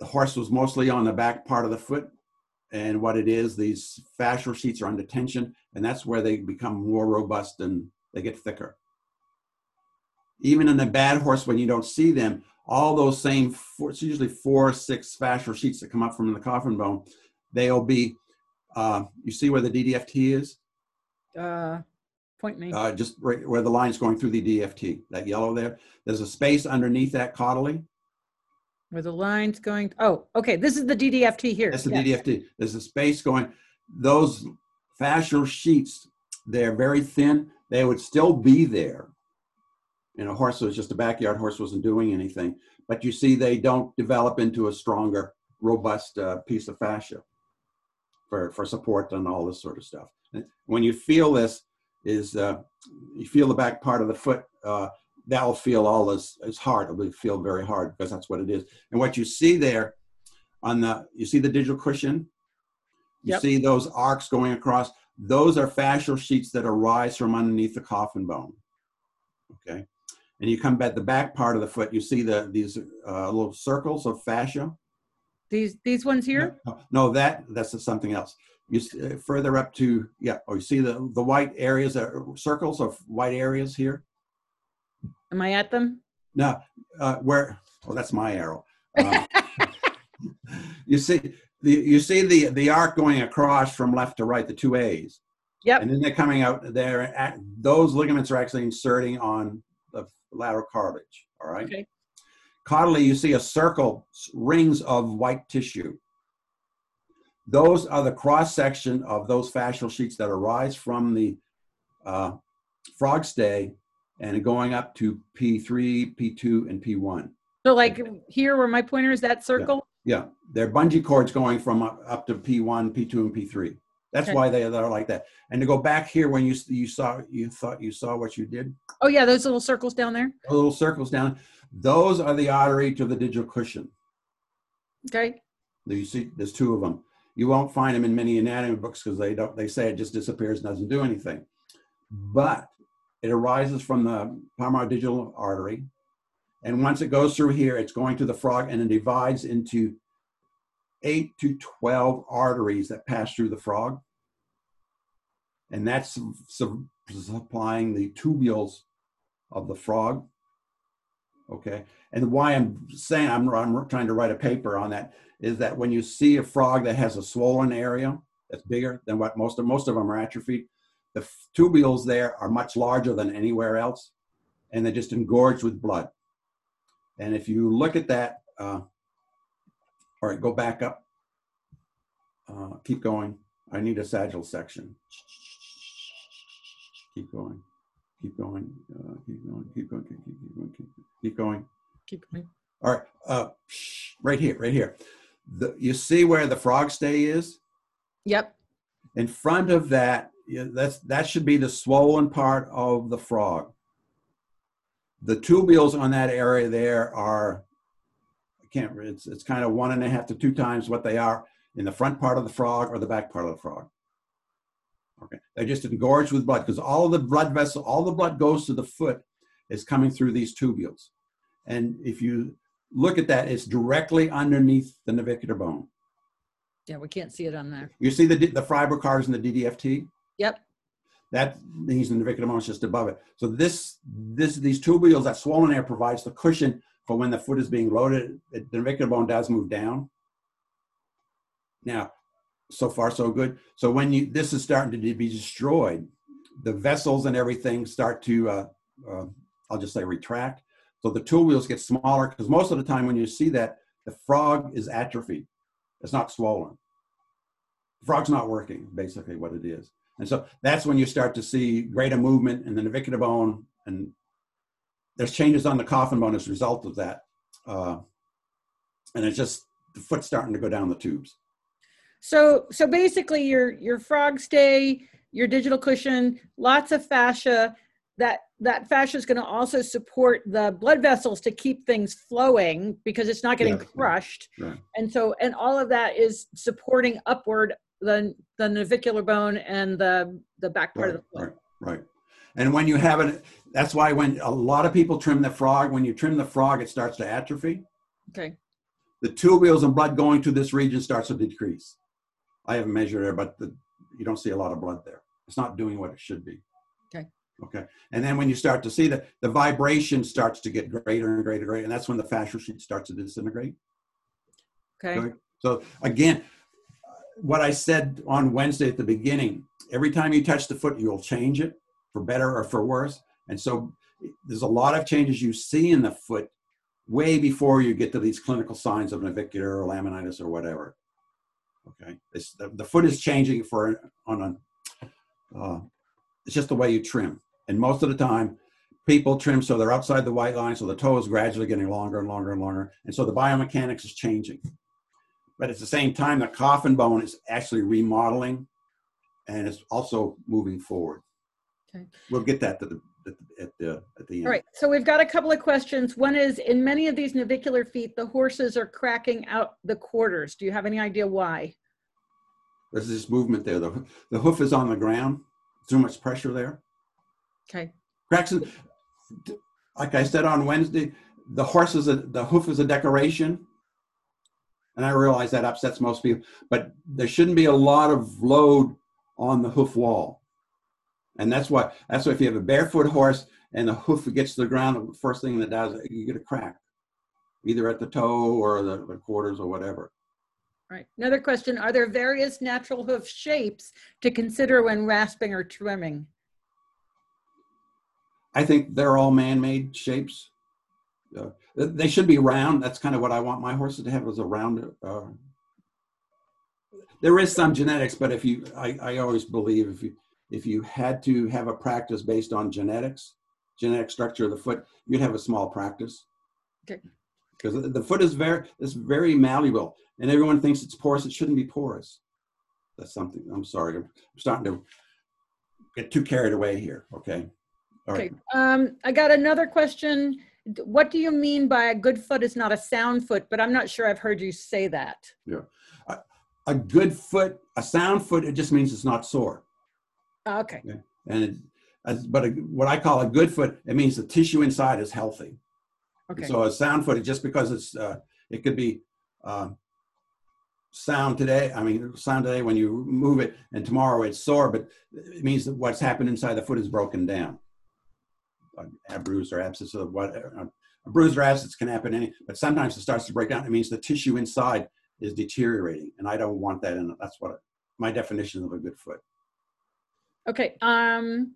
[SPEAKER 2] the horse was mostly on the back part of the foot. And what it is, these fascial sheets are under tension, and that's where they become more robust and they get thicker. Even in a bad horse, when you don't see them, all those same, four, it's usually four or six fascial sheets that come up from the coffin bone, they'll be, uh, you see where the DDFT is?
[SPEAKER 1] Uh, point me.
[SPEAKER 2] uh, just right where the line's going through the DFT, that yellow there. There's a space underneath that caudally.
[SPEAKER 1] Where the line's going, oh, okay, this is the DDFT here.
[SPEAKER 2] That's the
[SPEAKER 1] Yes.
[SPEAKER 2] DDFT. There's a space going. Those fascial sheets, they're very thin. They would still be there. And a horse was just a backyard horse wasn't doing anything. But you see, they don't develop into a stronger, robust uh, piece of fascia for, for support and all this sort of stuff. And when you feel this, is uh, you feel the back part of the foot, uh, that'll feel all as, as hard. It'll feel very hard because that's what it is. And what you see there on the, you see the digital cushion? You
[SPEAKER 1] Yep.
[SPEAKER 2] see those arcs going across. Those are fascial sheets that arise from underneath the coffin bone. Okay. And you come back the back part of the foot, you see the these uh, little circles of fascia.
[SPEAKER 1] These, these ones here?
[SPEAKER 2] No, no, that that's something else. You s- uh, further up to yeah. Oh, you see the the white areas, are circles of white areas here.
[SPEAKER 1] Am I at them?
[SPEAKER 2] No, uh, where? Oh, that's my arrow. Uh, you see the you see the the arc going across from left to right, the two A's,
[SPEAKER 1] Yep,
[SPEAKER 2] and then they're coming out. There, at, those ligaments are actually inserting on the lateral cartilage. All right.
[SPEAKER 1] okay,
[SPEAKER 2] Caudally, you see a circle, rings of white tissue. Those are the cross section of those fascial sheets that arise from the uh, frog stay and going up to P3, P2, and P1.
[SPEAKER 1] so like here where my pointer is, that circle?
[SPEAKER 2] Yeah, they're bungee cords going from up, to P1, P2, and P3. That's
[SPEAKER 1] Okay.
[SPEAKER 2] why they they're like that. And to go back here when you you saw you thought you saw what you did,
[SPEAKER 1] Oh yeah, those little circles down there,
[SPEAKER 2] little circles down. Those are the artery to the digital cushion.
[SPEAKER 1] okay?
[SPEAKER 2] You see, there's two of them. You won't find them in many anatomy books because they don't. They say it just disappears and doesn't do anything. But it arises from the palmar digital artery, and once it goes through here, it's going to the frog, and it divides into eight to twelve arteries that pass through the frog, and that's su- supplying the tubules of the frog. Okay, and why I'm saying I'm, I'm trying to write a paper on that is that when you see a frog that has a swollen area that's bigger than what most of most of them are atrophied, the tubules there are much larger than anywhere else, and they're just engorged with blood. And if you look at that, uh, all right, go back up. Uh, keep going. I need a sagittal section. Keep going. Keep going. Uh, keep going. Keep going. Keep, keep, keep going. Keep, keep going.
[SPEAKER 1] Keep going.
[SPEAKER 2] All right, uh, right here, right here. The, you see where the frog stay is?
[SPEAKER 1] Yep,
[SPEAKER 2] In front of that, yeah, that's that should be the swollen part of the frog. The tubules on that area there are, I can't. It's it's kind of one and a half to two times what they are in the front part of the frog or the back part of the frog. Okay, they're just engorged with blood because all of the blood vessel, all the blood goes to the foot, is coming through these tubules. And if you look at that, it's directly underneath the navicular bone.
[SPEAKER 1] yeah, we can't see it on there.
[SPEAKER 2] You see the the fibrocars and the DDFT.
[SPEAKER 1] Yep,
[SPEAKER 2] That means the navicular is just above it. So this this these tubules, that swollen air provides the cushion for when the foot is being loaded. it- The navicular bone does move down. Now, so far so good. So when you this is starting to be destroyed, the vessels and everything start to uh, uh, I'll just say retract. So the tubules get smaller because most of the time when you see that the frog is atrophied, it's not swollen. The frog's not working, basically what it is. And so that's when you start to see greater movement in the navicular bone, and there's changes on the coffin bone as a result of that. Uh, and it's just the foot starting to go down the tubes.
[SPEAKER 1] So so basically your your frog stay, your digital cushion, lots of fascia. That that fascia is going to also support the blood vessels to keep things flowing because it's not getting
[SPEAKER 2] Yeah.
[SPEAKER 1] crushed.
[SPEAKER 2] Right.
[SPEAKER 1] And so and all of that is supporting upward the the navicular bone and the the back part
[SPEAKER 2] Right,
[SPEAKER 1] of the foot.
[SPEAKER 2] right, right. And when you have it, that's why when a lot of people trim the frog, when you trim the frog, it starts to atrophy.
[SPEAKER 1] Okay.
[SPEAKER 2] The tubules and blood going to this region starts to decrease. I haven't measured it, but the, you don't see a lot of blood there. It's not doing what it should be.
[SPEAKER 1] Okay.
[SPEAKER 2] Okay. And then when you start to see that the vibration starts to get greater and greater, and greater, and that's when the fascial sheet starts to disintegrate.
[SPEAKER 1] Okay.
[SPEAKER 2] Okay. So again, what I said on Wednesday at the beginning, every time you touch the foot, you'll change it for better or for worse. And so there's a lot of changes you see in the foot way before you get to these clinical signs of navicular or laminitis or whatever. Okay. It's, the, the foot is changing for on a, uh, it's just the way you trim. And most of the time, people trim so they're outside the white line, so the toe is gradually getting longer and longer and longer. And so the biomechanics is changing. But at the same time, the coffin bone is actually remodeling and it's also moving forward.
[SPEAKER 1] Okay.
[SPEAKER 2] We'll get that to the, at the, at the, at the end.
[SPEAKER 1] All right, so we've got a couple of questions. One is, in many of these navicular feet, the horses are cracking out the quarters. Do you have any idea why?
[SPEAKER 2] There's this movement there. The, the hoof is on the ground. Too much pressure there.
[SPEAKER 1] Okay,
[SPEAKER 2] Cracks, like I said on Wednesday, the horse is a, the hoof is a decoration. And I realize that upsets most people, but there shouldn't be a lot of load on the hoof wall. And that's why, that's why if you have a barefoot horse and the hoof gets to the ground, the first thing that does, you get a crack, either at the toe or the, the quarters or whatever.
[SPEAKER 1] Right. Another question, are there various natural hoof shapes to consider when rasping or trimming?
[SPEAKER 2] I think they're all man-made shapes. Uh, they should be round. That's kind of what I want my horses to have is a round. Uh, there is some genetics, but if you, I, I always believe if you if you had to have a practice based on genetics, genetic structure of the foot, you'd have a small practice.
[SPEAKER 1] Okay.
[SPEAKER 2] Because the, foot is very is very malleable, and everyone thinks it's porous. It shouldn't be porous. That's something. I'm sorry. I'm starting to get too carried away here. Okay. All right.
[SPEAKER 1] Okay, um, I got another question. What do you mean by a good foot is not a sound foot? But I'm not sure I've heard you say that. Yeah.
[SPEAKER 2] A good foot, a sound foot, it just means it's not sore.
[SPEAKER 1] Okay,
[SPEAKER 2] And it, as- but a, what I call a good foot, it means the tissue inside is healthy.
[SPEAKER 1] okay,
[SPEAKER 2] So a sound foot, just because it's, uh, it could be uh, sound today. I mean, sound today when you move it, and tomorrow it's sore, but it means that what's happened inside the foot is broken down. A, bruise or abscess or whatever. A bruise or abscess can happen any, but sometimes it starts to break down. It means the tissue inside is deteriorating, and I don't want that in it. That's what my definition of a good foot.
[SPEAKER 1] okay. Um,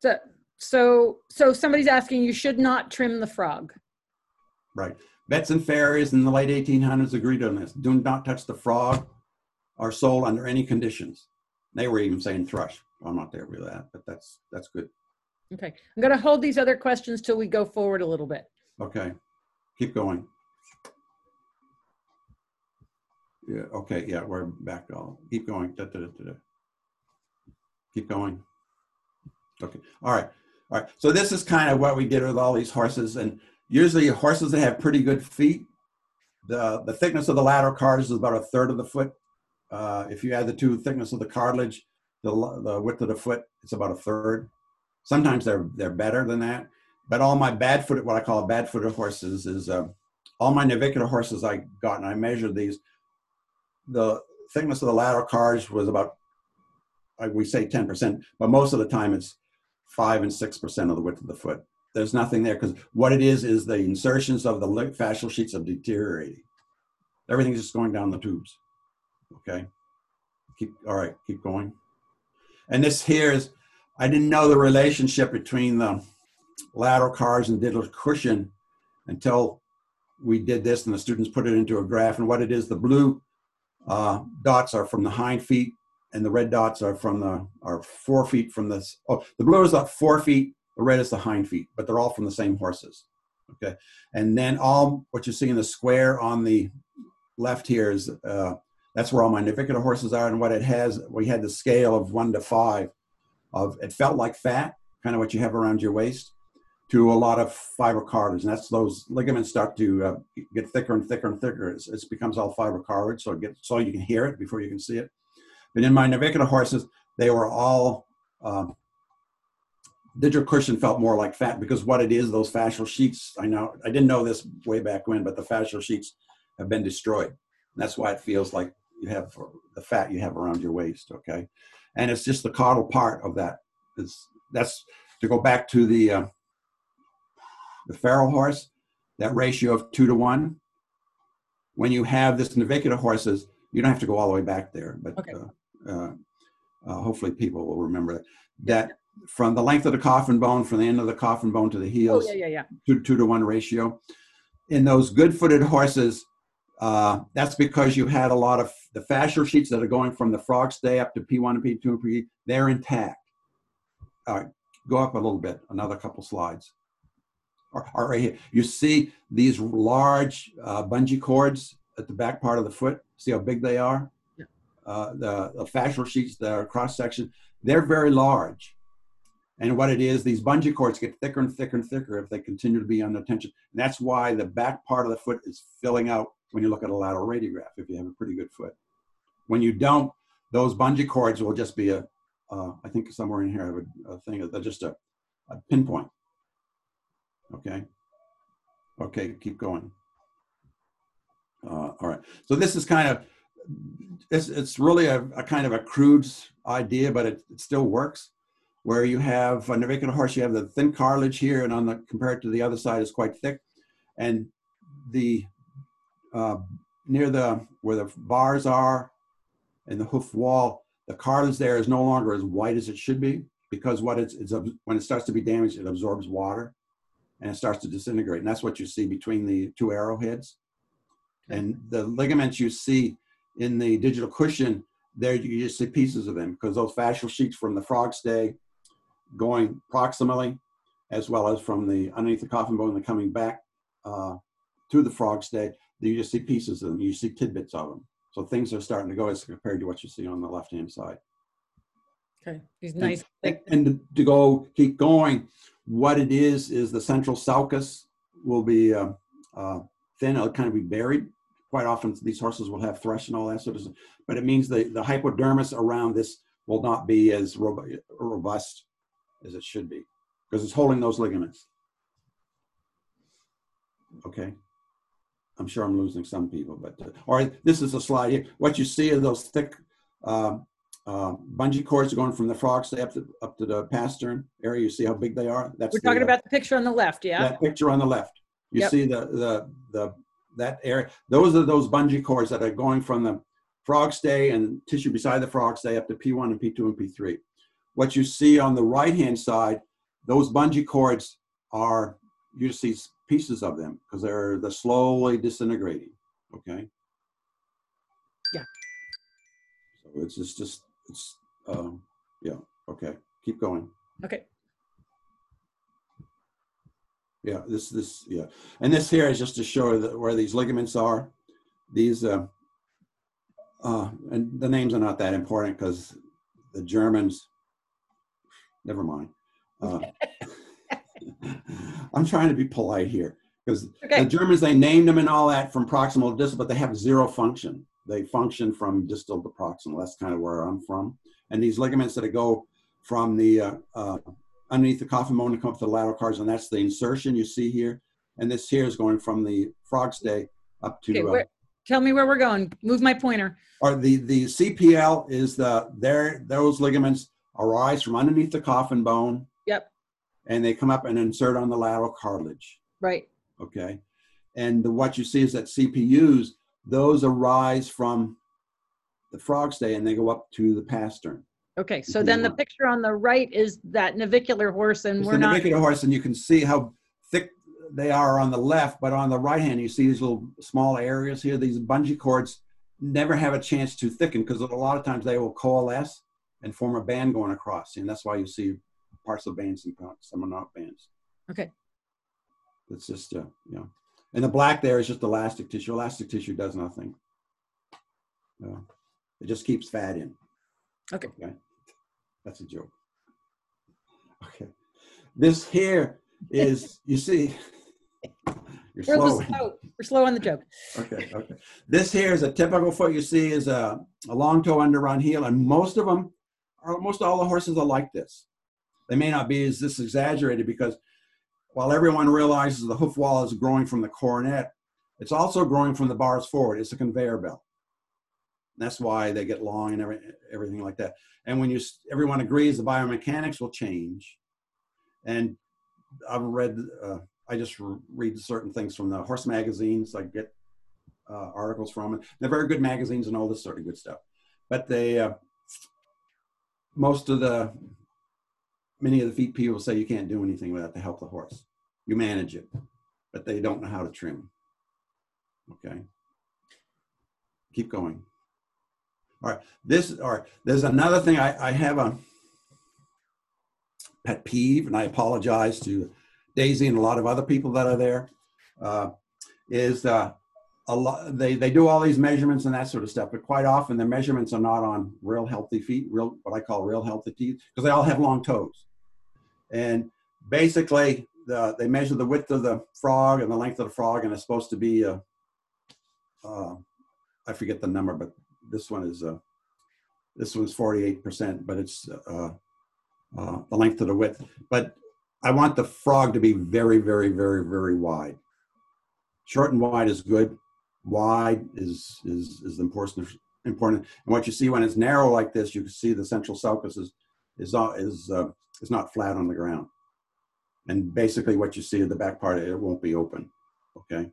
[SPEAKER 1] so, so, so somebody's asking, you should not trim the frog.
[SPEAKER 2] Right. Vets and farriers in the late 1800s agreed on this. Do not touch the frog or sole under any conditions. They were even saying thrush. I'm not there with that, but that's that's good.
[SPEAKER 1] Okay, I'm gonna hold these other questions till we go forward a little bit.
[SPEAKER 2] Okay, keep going. Yeah. Okay. Yeah, we're back. I'll keep going. Da, da, da. Keep going. Okay. All right. All right. So this is kind of what we did with all these horses, and usually horses that have pretty good feet, the the thickness of the lateral cartilage is about a third of the foot. Uh, if you add the two thickness of the cartilage, the the width of the foot, it's about a third. Sometimes they're they're better than that, but all my bad footed, what I call bad footed horses, is uh, all my navicular horses I got, and I measured these. The thickness of the lateral cartilage was about, like we say, ten percent, but most of the time it's five and six percent of the width of the foot. There's nothing there because what it is is the insertions of the fascial sheets are deteriorating. Everything's just going down the tubes. Okay. Keep, all right, keep going. And this here is, I didn't know the relationship between the lateral cars and digital cushion until we did this and the students put it into a graph. And what it is, the blue uh, dots are from the hind feet and the red dots are from the, are four feet from this. Oh, the blue is up four feet, the red is the hind feet, but they're all from the same horses. Okay. And then all what you see in the square on the left here is, uh, that's where all my navicular horses are. And what it has, we had the scale of one to five of, it felt like fat, kind of what you have around your waist to a lot of fiber cartilage. And that's those ligaments start to uh, get thicker and thicker and thicker. It's, it becomes all fiber cartilage. So it gets, so you can hear it before you can see it. But in my navicular horses, they were all, um, digital cushion felt more like fat because what it is, those fascial sheets, I know, I didn't know this way back when, but the fascial sheets have been destroyed. And that's why it feels like you have the fat you have around your waist, okay? And it's just the caudal part of that. It's, that's to go back to the, uh, the feral horse, that ratio of two to one. When you have this navicular horses, you don't have to go all the way back there, but
[SPEAKER 1] Okay.
[SPEAKER 2] uh, uh, uh, hopefully people will remember that. That from the length of the coffin bone, from the end of the coffin bone to the heels, Oh,
[SPEAKER 1] yeah, yeah, yeah.
[SPEAKER 2] two, two to one ratio. In those good-footed horses, uh, that's because you had a lot of the fascial sheets that are going from the frog stay up to P1 and P2 and P3, They're intact. All right, go up a little bit, another couple slides. All right here, you see these large uh, bungee cords at the back part of the foot. See how big they are?
[SPEAKER 1] Yeah.
[SPEAKER 2] Uh, the, the fascial sheets, the cross section, they're very large. And what it is, these bungee cords get thicker and thicker and thicker if they continue to be under tension. And that's why the back part of the foot is filling out when you look at a lateral radiograph, if you have a pretty good foot. When you don't, those bungee cords will just be a, uh, I think somewhere in here I have a, a thing, they're just a, a pinpoint. Okay. Okay, keep going. Uh, all right. So this is kind of, it's, it's really a, a kind of a crude idea, but it, it still works where you have a navicular horse, you have the thin cartilage here, and on the compared to the other side is quite thick, and the uh, near the where the bars are and the hoof wall, the cartilage there is no longer as white as it should be because what it's, it's when it starts to be damaged, it absorbs water and it starts to disintegrate, and that's what you see between the two arrowheads, and the ligaments you see in the digital cushion. There you just see pieces of them because those fascial sheets from the frog stay going proximally, as well as from the underneath the coffin bone and coming back uh, to the frog stay, you just see pieces of them. You see tidbits of them. So things are starting to go as compared to what you see on the left hand side.
[SPEAKER 1] Okay, these nice,
[SPEAKER 2] And, and to go keep going, what it is is the central sulcus will be uh, uh, thin. It'll kind of be buried. Quite often, these horses will have thrush and all that sort of stuff. But it means the, the hypodermis around this will not be as robust as it should be because it's holding those ligaments. Okay. I'm sure I'm losing some people, but uh, all right, this is a slide here. What you see are those thick uh, uh, bungee cords going from the frog stay up to, up to the pastern area. You see how big they are? That's
[SPEAKER 1] we're
[SPEAKER 2] the,
[SPEAKER 1] talking
[SPEAKER 2] uh,
[SPEAKER 1] about the picture on the left, yeah?
[SPEAKER 2] that picture on the left. You
[SPEAKER 1] Yep.
[SPEAKER 2] see the, the, the, that area. Those are those bungee cords that are going from the frog stay and tissue beside the frog stay up to P1 and P2 and P3. What you see on the right-hand side, those bungee cords are, you just see pieces of them because they're, they're slowly disintegrating, okay?
[SPEAKER 1] Yeah.
[SPEAKER 2] So it's just, just, it's, um, yeah, okay, keep going.
[SPEAKER 1] Okay,
[SPEAKER 2] Yeah, this, this, yeah. And this here is just to show that where these ligaments are. These, uh, uh, and the names are not that important because the Germans, never mind. Uh, I'm trying to be polite here because
[SPEAKER 1] okay,
[SPEAKER 2] the Germans, they named them and all that from proximal to distal, but they have zero function. They function from distal to proximal. That's kind of where I'm from. And these ligaments that go from the uh, uh, underneath the coffin bone to come up to the lateral cards, and that's the insertion you see here. And this here is going from the frog stay up
[SPEAKER 1] okay,
[SPEAKER 2] to, uh,
[SPEAKER 1] tell me where we're going. Move my pointer.
[SPEAKER 2] or the, the CPL is the, there, those ligaments arise from underneath the coffin bone. And they come up and insert on the lateral cartilage.
[SPEAKER 1] Right,
[SPEAKER 2] okay? And the, what you see is that CPUs, those arise from the frog stay and they go up to the pastern.
[SPEAKER 1] Okay, so then the picture on the right is that navicular horse and
[SPEAKER 2] It's
[SPEAKER 1] we're
[SPEAKER 2] the
[SPEAKER 1] not,
[SPEAKER 2] navicular horse, and you can see how thick they are on the left, but on the right hand, you see these little small areas here. These bungee cords never have a chance to thicken because a lot of times they will coalesce and form a band going across, and that's why you see parts of bands and some are not bands.
[SPEAKER 1] okay,
[SPEAKER 2] It's just, uh, you know, and the black there is just elastic tissue. Elastic tissue does nothing. Uh, it just keeps fat in.
[SPEAKER 1] Okay. okay.
[SPEAKER 2] That's a joke. Okay. This here is, you see, you're
[SPEAKER 1] we're,
[SPEAKER 2] slow.
[SPEAKER 1] slow. we're slow on the joke.
[SPEAKER 2] Okay, okay. This here is a typical foot you see is a, a long toe under underrun heel, and most of them, are, most all the horses are like this. They may not be as this exaggerated because while everyone realizes the hoof wall is growing from the coronet, it's also growing from the bars forward. It's a conveyor belt. That's why they get long and every, everything like that. And when you, everyone agrees the biomechanics will change. And I've read, uh, I just read certain things from the horse magazines. I get uh, articles from it. They're very good magazines and all this sort of good stuff. But they, uh, most of the, many of the feet people say you can't do anything without to help of the horse. You manage it, but they don't know how to trim. Okay. Keep going. All right. This, all right. There's another thing I, I have a pet peeve, and I apologize to Daisy and a lot of other people that are there. Uh, is uh, a lot they they do all these measurements and that sort of stuff but quite often the measurements are not on real healthy feet real what i call real healthy teeth because they all have long toes and basically the, they measure the width of the frog and the length of the frog and it's supposed to be uh, uh, i forget the number but this one is uh, this one's 48% but it's uh, the length of the width. But i want the frog to be very very very very wide. Short and wide is good. Wide is is is important important. And what you see when it's narrow like this you can see the central sulcus is is is is not flat on the ground. And basically what you see at the back part it won't be open okay?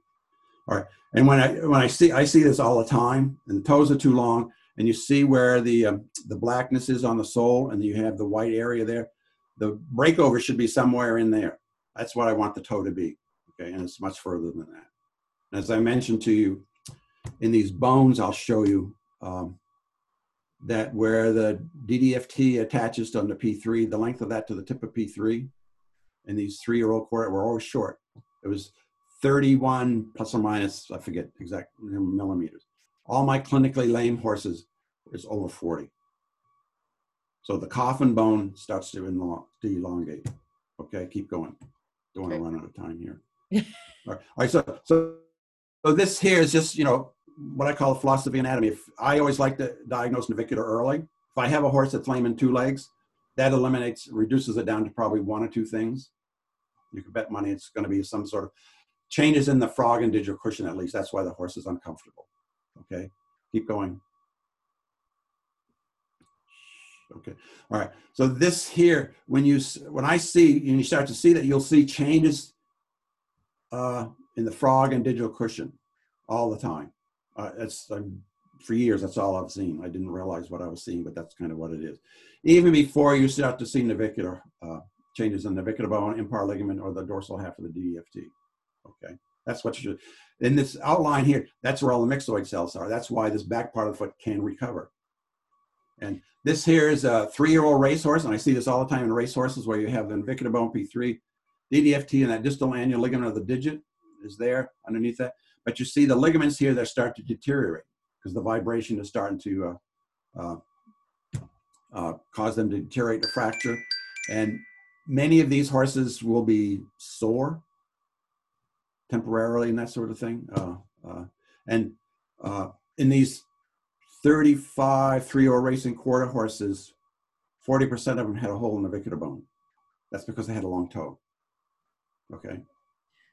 [SPEAKER 2] All right and when i when i see i see this all the time and the toes are too long and you see where the um, the blackness is on the sole and you have the white area there the breakover should be somewhere in there. That's what i want the toe to be okay and it's much further than that. As I mentioned to you, in these bones, I'll show you um, that where the DDFT attaches to the P3, the length of that to the tip of P3, and these three-year-old quarter were always short. It was 31 plus or minus, I forget exact millimeters. All my clinically lame horses is over 40. So the coffin bone starts to, to elongate. Okay, keep going. Don't want to run out of time here. All right, all right so, so so this here is just, you know, what I call philosophy anatomy. If I always like to diagnose navicular early. If I have a horse that's lame in two legs, that eliminates, reduces it down to probably one or two things. You can bet money it's going to be some sort of changes in the frog and digital cushion at least. That's why the horse is uncomfortable. Okay, keep going. Okay, all right. So this here, when you when I see, and you start to see that, you'll see changes uh, in the frog and digital cushion all the time. Uh, that's um, for years. That's all I've seen. I didn't realize what I was seeing, but that's kind of what it is. Even before you start to see navicular uh, changes in the navicular bone, impar ligament, or the dorsal half of the DDFT. Okay, that's what you should. In this outline here, that's where all the myxoid cells are. That's why this back part of the foot can recover. And this here is a three-year-old racehorse, and I see this all the time in racehorses where you have the navicular bone P3, DDFT, and that distal annular ligament of the digit is there underneath that. But you see the ligaments here that start to deteriorate because the vibration is starting to uh, uh, uh, cause them to deteriorate or fracture. And many of these horses will be sore temporarily and that sort of thing. Uh, uh, and in these 35 three-year racing quarter horses, 40% of them had a hole in the navicular bone. That's because they had a long toe. Okay.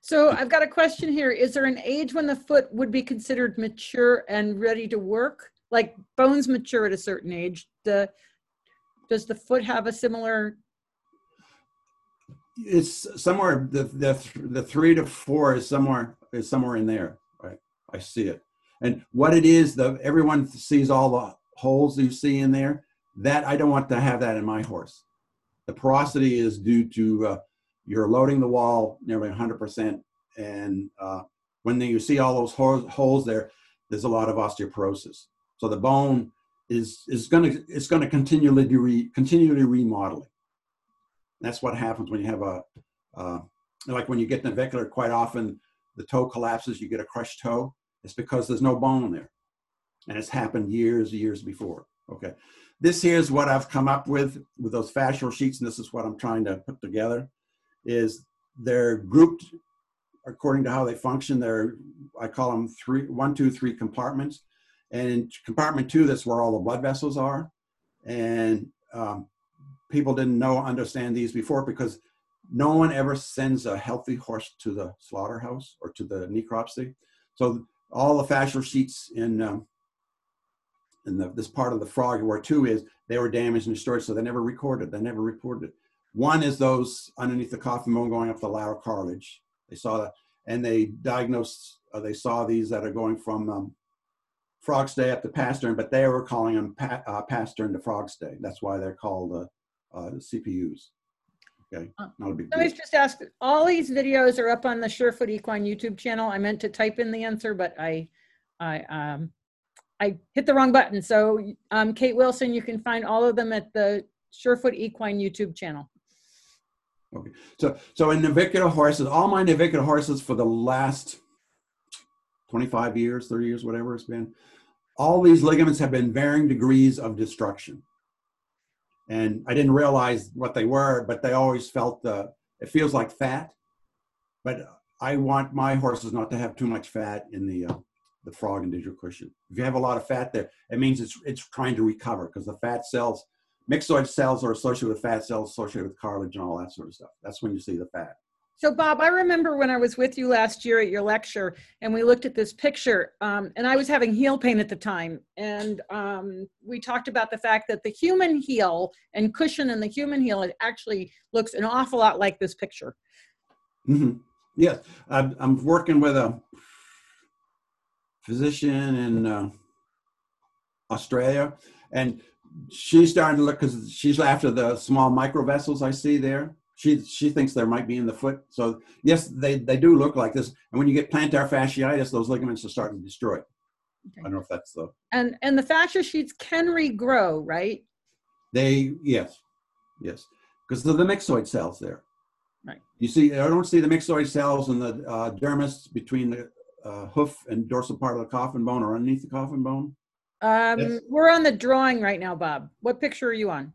[SPEAKER 1] So I've got a question here. Is there an age when the foot would be considered mature and ready to work? Like bones mature at a certain age. The does the foot have a similar?
[SPEAKER 2] It's somewhere the the the three to four is somewhere is somewhere in there. Right, I see it. And what it is, the everyone sees all the holes you see in there, that I don't want to have that in my horse. The porosity is due to uh, you're loading the wall nearly 100%, and uh, when you see all those holes, there, there's a lot of osteoporosis. So the bone is is going to it's going to continually re, continually remodeling. That's what happens when you have a uh, like when you get navicular. Quite often, the toe collapses. You get a crushed toe. It's because there's no bone there, and it's happened years years before. Okay, this here's what I've come up with with those fascial sheets, and this is what I'm trying to put together. Is they're grouped according to how they function. They're I call them three, one, two, three compartments. And in compartment two, that's where all the blood vessels are. And um, people didn't know, understand these before because no one ever sends a healthy horse to the slaughterhouse or to the necropsy. So all the fascial sheets in um, in the, this part of the frog where two is, they were damaged and destroyed, so they never recorded. They never reported. One is those underneath the coffin bone going up the lateral cartilage. They saw that, and they diagnosed. Uh, they saw these that are going from um, frog stay up to pastern, but they were calling them pa- uh, pastern to frog stay. That's why they're called uh, uh, CPUs. Okay,
[SPEAKER 1] Uh,
[SPEAKER 2] not a big
[SPEAKER 1] just ask, all these videos are up on the Surefoot Equine YouTube channel. I meant to type in the answer, but I, I, um, I hit the wrong button. So, um, Kate Wilson, you can find all of them at the Surefoot Equine YouTube channel.
[SPEAKER 2] So, so in navicular horses, all my navicular horses for the last 25 years, 30 years, whatever it's been, all these ligaments have been varying degrees of destruction. And I didn't realize what they were, but they always felt the, it feels like fat. But I want my horses not to have too much fat in the uh, the frog and digital cushion. If you have a lot of fat there, it means it's it's trying to recover because the fat cells, myxoid cells, are associated with fat cells, associated with cartilage and all that sort of stuff. That's when you see the fat.
[SPEAKER 1] So, Bob, I remember when I was with you last year at your lecture, and we looked at this picture, um, and I was having heel pain at the time, and um, we talked about the fact that the human heel and cushion in the human heel it actually looks an awful lot like this picture.
[SPEAKER 2] hmm Yes, I'm, I'm working with a physician in uh, Australia, and she's starting to look because she's after the small micro vessels I see there. She she thinks there might be in the foot. So yes, they they do look like this. And when you get plantar fasciitis, those ligaments are starting to destroy. I don't know if that's the
[SPEAKER 1] And and the fascia sheets can regrow, right?
[SPEAKER 2] they yes yes because of the myxoid cells there.
[SPEAKER 1] Right.
[SPEAKER 2] You see, I don't see the myxoid cells in the uh, dermis between the uh, hoof and dorsal part of the coffin bone or underneath the coffin bone.
[SPEAKER 1] Um. We're on the drawing right now, Bob. What picture are you on?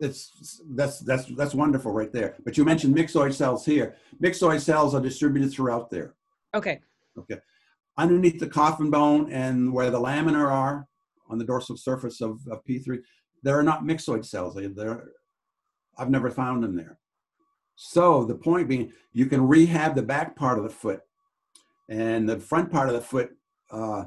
[SPEAKER 2] It's that's that's that's wonderful right there. But you mentioned myxoid cells here. Myxoid cells are distributed throughout there.
[SPEAKER 1] Okay.
[SPEAKER 2] Okay, underneath the coffin bone and where the laminar are on the dorsal surface of, of P3, there are not myxoid cells. They, they're, I've never found them there. So the point being, you can rehab the back part of the foot, and the front part of the foot. Uh,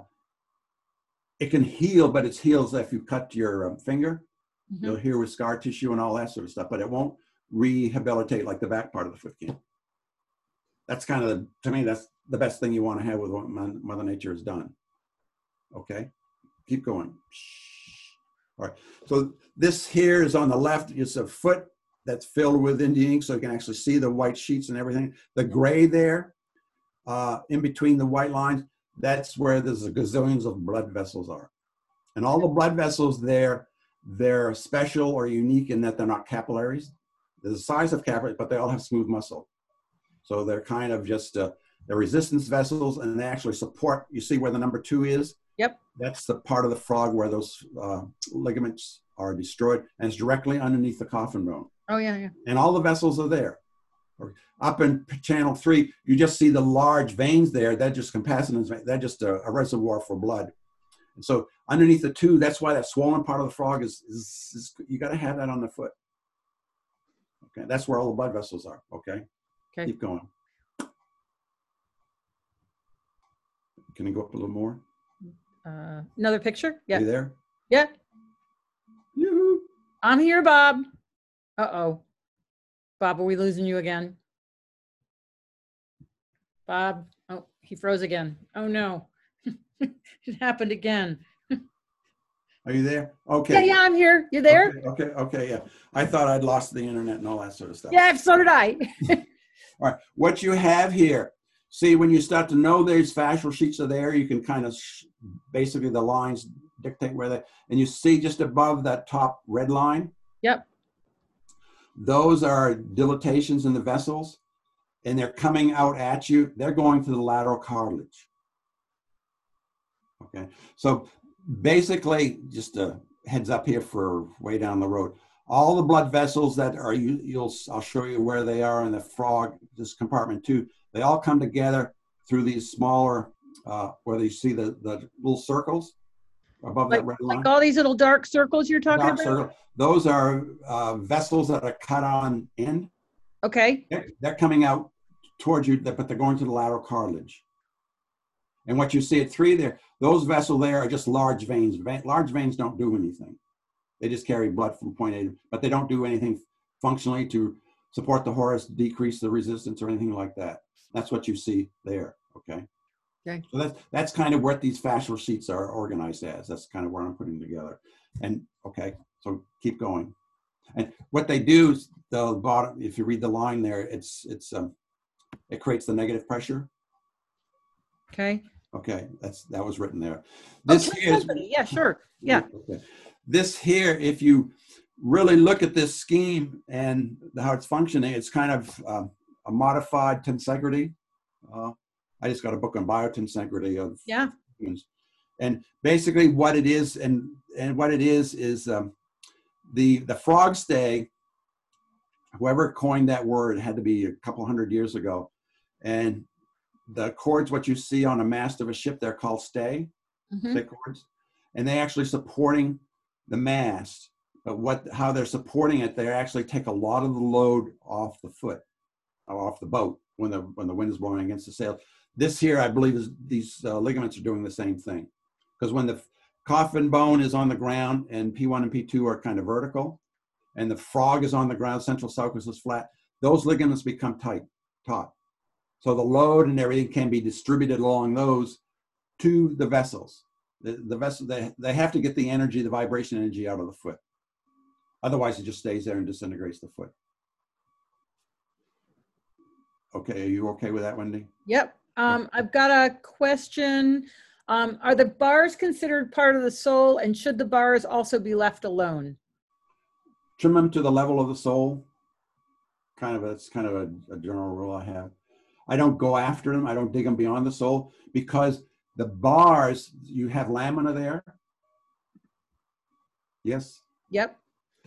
[SPEAKER 2] it can heal, but it heals if you cut your um, finger.
[SPEAKER 1] Mhm.
[SPEAKER 2] You'll hear with scar tissue and all that sort of stuff, but it won't rehabilitate like the back part of the foot can. That's kind of, the, to me, that's the best thing you want to have with what Mother Nature has done. Okay, keep going. All right, so this here is on the left. It's a foot that's filled with Indian ink, so you can actually see the white sheets and everything. The gray there, uh, in between the white lines, that's where there's a gazillions of blood vessels are. And all the blood vessels there, they're special or unique in that they're not capillaries. They're the size of capillaries, but they all have smooth muscle. So they're kind of just, uh, they're resistance vessels and they actually support, you see where the number two is?
[SPEAKER 1] Yep.
[SPEAKER 2] That's the part of the frog where those uh, ligaments are destroyed and it's directly underneath the coffin bone
[SPEAKER 1] Oh, yeah, yeah.
[SPEAKER 2] and all the vessels are there. Or Up in channel three, you just see the large veins there. They're just capacitance. They're just a, a reservoir for blood. And so underneath the two, that's why that swollen part of the frog is, is, is you got to have that on the foot. Okay, that's where all the blood vessels are. Okay,
[SPEAKER 1] Okay.
[SPEAKER 2] keep going. Can you go up a little more?
[SPEAKER 1] Uh, another picture?
[SPEAKER 2] Are
[SPEAKER 1] Yeah.
[SPEAKER 2] you there?
[SPEAKER 1] Yeah.
[SPEAKER 2] Yoo-hoo.
[SPEAKER 1] I'm here, Bob. Uh-oh. Bob, are we losing you again? Bob, oh, he froze again. Oh, no. It happened again.
[SPEAKER 2] Are you there? Okay.
[SPEAKER 1] Yeah, yeah, I'm here. You there?
[SPEAKER 2] Okay, okay, okay, yeah. I thought I'd lost the internet and all that sort of stuff.
[SPEAKER 1] Yeah, so did I.
[SPEAKER 2] All right, what you have here, see, when you start to know these fascial sheets are there, you can kind of, sh- basically the lines dictate where they, and you see just above that top red line,
[SPEAKER 1] Yep.
[SPEAKER 2] Those are dilatations in the vessels, and they're coming out at you. They're going to the lateral cartilage. Okay, so basically, just a heads up here for way down the road. All the blood vessels that are you, you'll I'll show you where they are in the frog this compartment too. They all come together through these smaller uh, where you see the the little circles above
[SPEAKER 1] Like,
[SPEAKER 2] that red line.
[SPEAKER 1] like all these little dark circles you're talking
[SPEAKER 2] Dark
[SPEAKER 1] about?
[SPEAKER 2] circle. Those are uh, vessels that are cut on end.
[SPEAKER 1] Okay.
[SPEAKER 2] They're, they're coming out towards you, but they're going to the lateral cartilage. And what you see at three there, those vessels there are just large veins. Va- large veins don't do anything. They just carry blood from point A, but they don't do anything functionally to support the horus, decrease the resistance, or anything like that. That's what you see there. Okay.
[SPEAKER 1] Okay.
[SPEAKER 2] So that's that's kind of what these fascial sheets are organized as. That's kind of what I'm putting together. And okay, so keep going. And what they do is the bottom, if you read the line there, it's it's um, it creates the negative pressure.
[SPEAKER 1] Okay.
[SPEAKER 2] Okay, that's that was written there.
[SPEAKER 1] Oh,
[SPEAKER 2] This here is-.
[SPEAKER 1] Yeah, sure. Yeah.
[SPEAKER 2] Okay. This here, if you really look at this scheme and how it's functioning, it's kind of um, a modified tensegrity. Uh, I just got a book on biotin, biotensegrity of
[SPEAKER 1] Yeah.
[SPEAKER 2] humans. And basically what it is and and what it is is um, the the frog stay whoever coined that word had to be a couple hundred years ago and the cords what you see on a mast of a ship they're called stay
[SPEAKER 1] Mhm.
[SPEAKER 2] stay cords and they actually supporting the mast but what how they're supporting it they actually take a lot of the load off the foot off the boat when the when the wind is blowing against the sail this here i believe is these uh, ligaments are doing the same thing. Because when the coffin bone is on the ground and p1 and p2 are kind of vertical and the frog is on the ground central sulcus is flat those ligaments become tight taut. So the load and everything can be distributed along those to the vessels. The, the vessel they, they have to get the energy the vibration energy out of the foot. Otherwise it just stays there and disintegrates the foot. Okay are you okay with that wendy?
[SPEAKER 1] Yep. Um, I've got a question. Um, are the bars considered part of the sole and should the bars also be left alone?
[SPEAKER 2] trim them to the level of the sole. Kind of, it's kind of a, a general rule I have. I don't go after them. I don't dig them beyond the sole because the bars, you have lamina there. Yes.
[SPEAKER 1] Yep.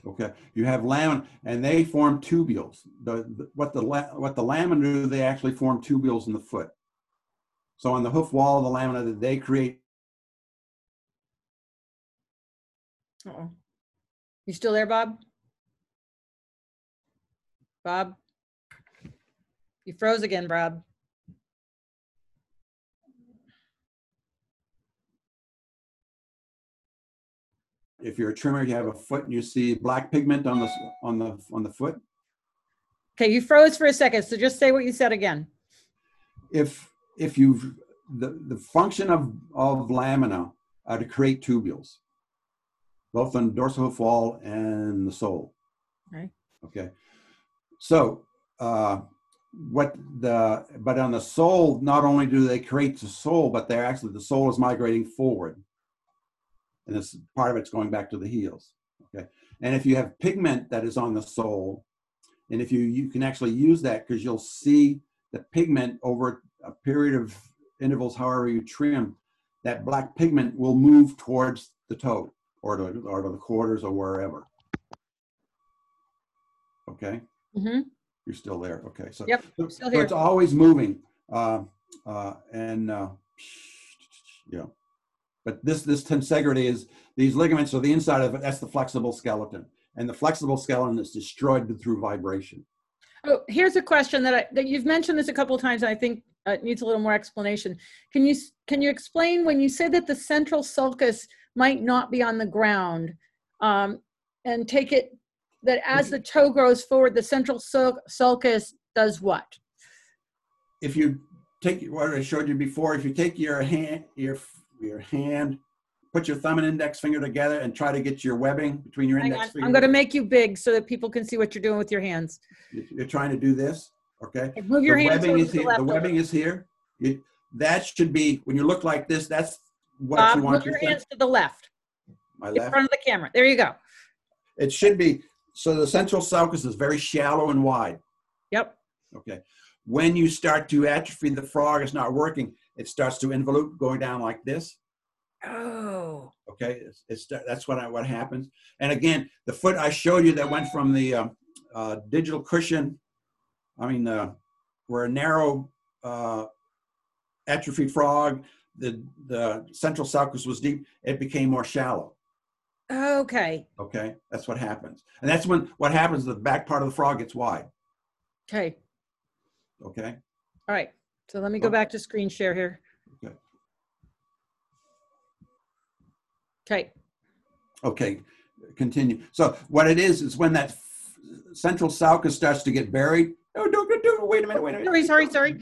[SPEAKER 2] Okay. You have lamina, and they form tubules. The, the what the what the lamina do, they actually form tubules in the foot. So on the hoof wall of the lamina, that they create.
[SPEAKER 1] Uh-oh. You still there, Bob? Bob? You froze again, Bob.
[SPEAKER 2] If you're a trimmer, you have a foot, and you see black pigment on the on the on the foot.
[SPEAKER 1] Okay, you froze for a second, so just say what you said again.
[SPEAKER 2] if if you've the, the function of, of lamina are to create tubules, both on dorsal hoof wall and the sole.
[SPEAKER 1] Right.
[SPEAKER 2] Okay. So uh, what the but on the sole, not only do they create the sole, but they're actually the sole is migrating forward. And this part of it's going back to the heels. Okay. And if you have pigment that is on the sole, and if you you can actually use that because you'll see the pigment over a period of intervals, however you trim, that black pigment will move towards the toe or to, or to the quarters or wherever. Okay,
[SPEAKER 1] Mm-hmm.
[SPEAKER 2] you're still there. Okay, so,
[SPEAKER 1] Yep,
[SPEAKER 2] so,
[SPEAKER 1] still
[SPEAKER 2] so it's always moving. Uh, uh, and uh, yeah, but this this tensegrity is these ligaments are the inside of it. That's the flexible skeleton, and the flexible skeleton is destroyed through vibration.
[SPEAKER 1] Oh, here's a question that I, that you've mentioned this a couple of times. and I think uh, needs a little more explanation. Can you can you explain when you say that the central sulcus might not be on the ground, um, and take it that as the toe grows forward, the central sul- sulcus does what?
[SPEAKER 2] if you take what I showed you before, if you take your hand, your your hand, put your thumb and index finger together and try to get your webbing between your
[SPEAKER 1] Hang
[SPEAKER 2] index
[SPEAKER 1] on.
[SPEAKER 2] finger.
[SPEAKER 1] I'm going to make you big so that people can see what you're doing with your hands.
[SPEAKER 2] You're trying to do this, okay?
[SPEAKER 1] Okay, Move your
[SPEAKER 2] the
[SPEAKER 1] hands
[SPEAKER 2] webbing is
[SPEAKER 1] to the
[SPEAKER 2] here.
[SPEAKER 1] left.
[SPEAKER 2] The webbing is here. You- that should be when you look like this. That's what
[SPEAKER 1] Bob,
[SPEAKER 2] you want
[SPEAKER 1] move
[SPEAKER 2] your
[SPEAKER 1] hands to the left,
[SPEAKER 2] my left.
[SPEAKER 1] in front of the camera. There you go.
[SPEAKER 2] It should be so. The central sulcus is very shallow and wide.
[SPEAKER 1] Yep.
[SPEAKER 2] Okay. When you start to atrophy, the frog is not working. It starts to involute going down like this.
[SPEAKER 1] Oh.
[SPEAKER 2] Okay, it's, it's that's what I, what happens. And again, the foot I showed you that went from the um, uh, digital cushion. I mean, uh, where a narrow uh, atrophied frog, the the central sulcus was deep. It became more shallow.
[SPEAKER 1] Okay.
[SPEAKER 2] Okay, that's what happens, and that's when what happens. The back part of the frog gets wide.
[SPEAKER 1] Okay.
[SPEAKER 2] Okay.
[SPEAKER 1] All right. So let me go back to screen share here.
[SPEAKER 2] Okay.
[SPEAKER 1] Okay.
[SPEAKER 2] Okay, continue. So what it is is when that central sulcus starts to get buried. Don't, don't, don't wait a minute, wait a minute.
[SPEAKER 1] Sorry, sorry, sorry.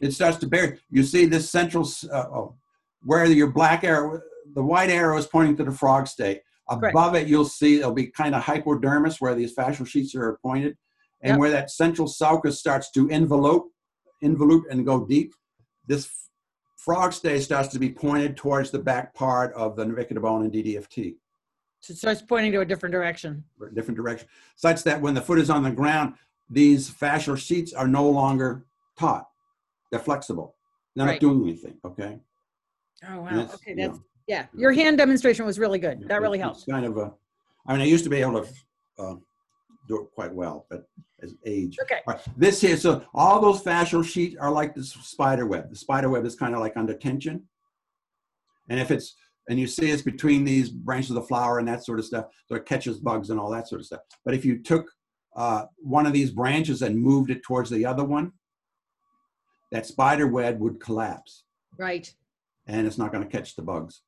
[SPEAKER 2] It starts to bear. You see this central, uh, oh, where your black arrow, the white arrow is pointing to the frog stay.
[SPEAKER 1] Correct.
[SPEAKER 2] Above it, you'll see it'll be kind of hypodermis where these fascial sheets are pointed, and
[SPEAKER 1] Yep.
[SPEAKER 2] where that central sulcus starts to envelope, envelope and go deep. This frog stay starts to be pointed towards the back part of the navicular bone and DDFT.
[SPEAKER 1] So it starts pointing to a different direction.
[SPEAKER 2] different direction, such that when the foot is on the ground, these fascial sheets are no longer taut. They're flexible. They're
[SPEAKER 1] Right.
[SPEAKER 2] not doing anything. Okay.
[SPEAKER 1] Oh, wow.
[SPEAKER 2] It's,
[SPEAKER 1] Okay.
[SPEAKER 2] you
[SPEAKER 1] That's,
[SPEAKER 2] know,
[SPEAKER 1] yeah. Your hand demonstration was really good. That really helped.
[SPEAKER 2] It's kind of a. I mean, I used to be able to uh, do it quite well, but as age.
[SPEAKER 1] Okay.
[SPEAKER 2] Right, this here, so all those fascial sheets are like this spider web. The spider web is kind of like under tension. And if it's, and you see it's between these branches of the flower and that sort of stuff, so it catches bugs and all that sort of stuff. But if you took uh, one of these branches and moved it towards the other one, that spider web would collapse
[SPEAKER 1] Right.
[SPEAKER 2] and it's not going to catch the bugs.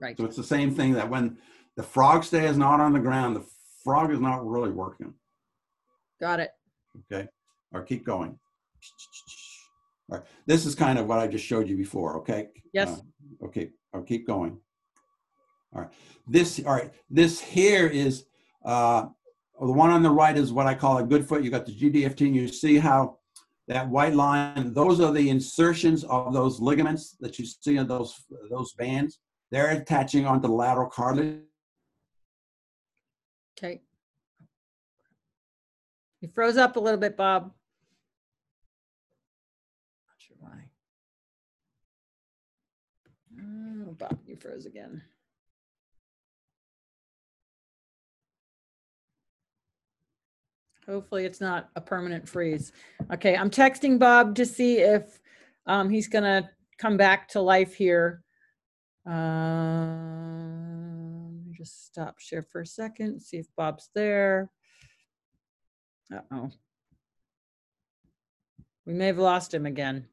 [SPEAKER 1] Right.
[SPEAKER 2] So it's the same thing that when the frog stay is not on the ground, the frog is not really working.
[SPEAKER 1] Got it.
[SPEAKER 2] Okay. Or keep going. All right. This is kind of what I just showed you before. Okay.
[SPEAKER 1] Yes.
[SPEAKER 2] Uh, okay. I'll keep going. All right. This, all right. This here is, uh, the one on the right is what I call a good foot. You got the DDFT and you see how that white line, those are the insertions of those ligaments that you see in those, those bands. They're attaching onto the lateral cartilage.
[SPEAKER 1] Okay. You froze up a little bit, Bob. Not sure why. Oh, Bob, you froze again. Hopefully it's not a permanent freeze. Okay, I'm texting Bob to see if um, he's gonna come back to life here. Um, just stop share for a second, see if Bob's there. Uh-oh. We may have lost him again.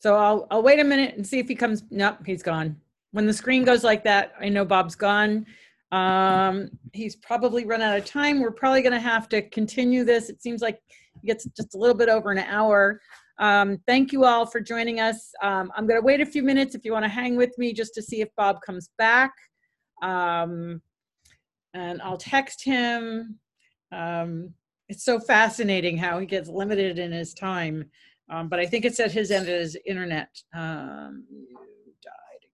[SPEAKER 1] So I'll, I'll wait a minute and see if he comes. Nope, he's gone. When the screen goes like that, I know Bob's gone. Um, he's probably run out of time. We're probably going to have to continue this. It seems like it gets just a little bit over an hour. Um, thank you all for joining us. Um, I'm going to wait a few minutes if you want to hang with me just to see if Bob comes back. Um, and I'll text him. Um, it's so fascinating how he gets limited in his time. Um, but I think it's at his end of his internet. Um, you died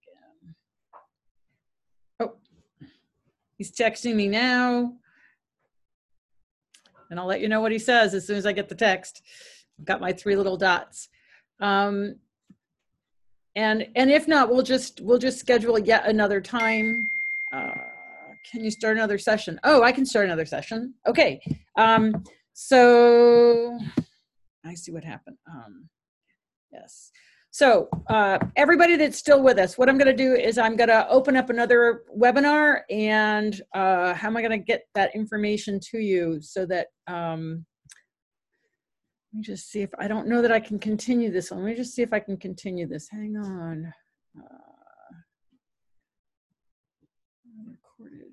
[SPEAKER 1] again. Oh, he's texting me now. And I'll let you know what he says as soon as I get the text. I've got my three little dots. Um, and and if not, we'll just we'll just schedule yet another time. Uh, can you start another session? Oh, I can start another session. Okay. Um, so I see what happened. Um, yes. So uh, everybody that's still with us, what I'm going to do is I'm going to open up another webinar, and uh, how am I going to get that information to you so that um, let me just see if I don't know that I can continue this one. Let me just see if I can continue this. Hang on. Uh, recorded.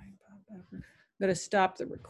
[SPEAKER 1] I'm going to stop the recording.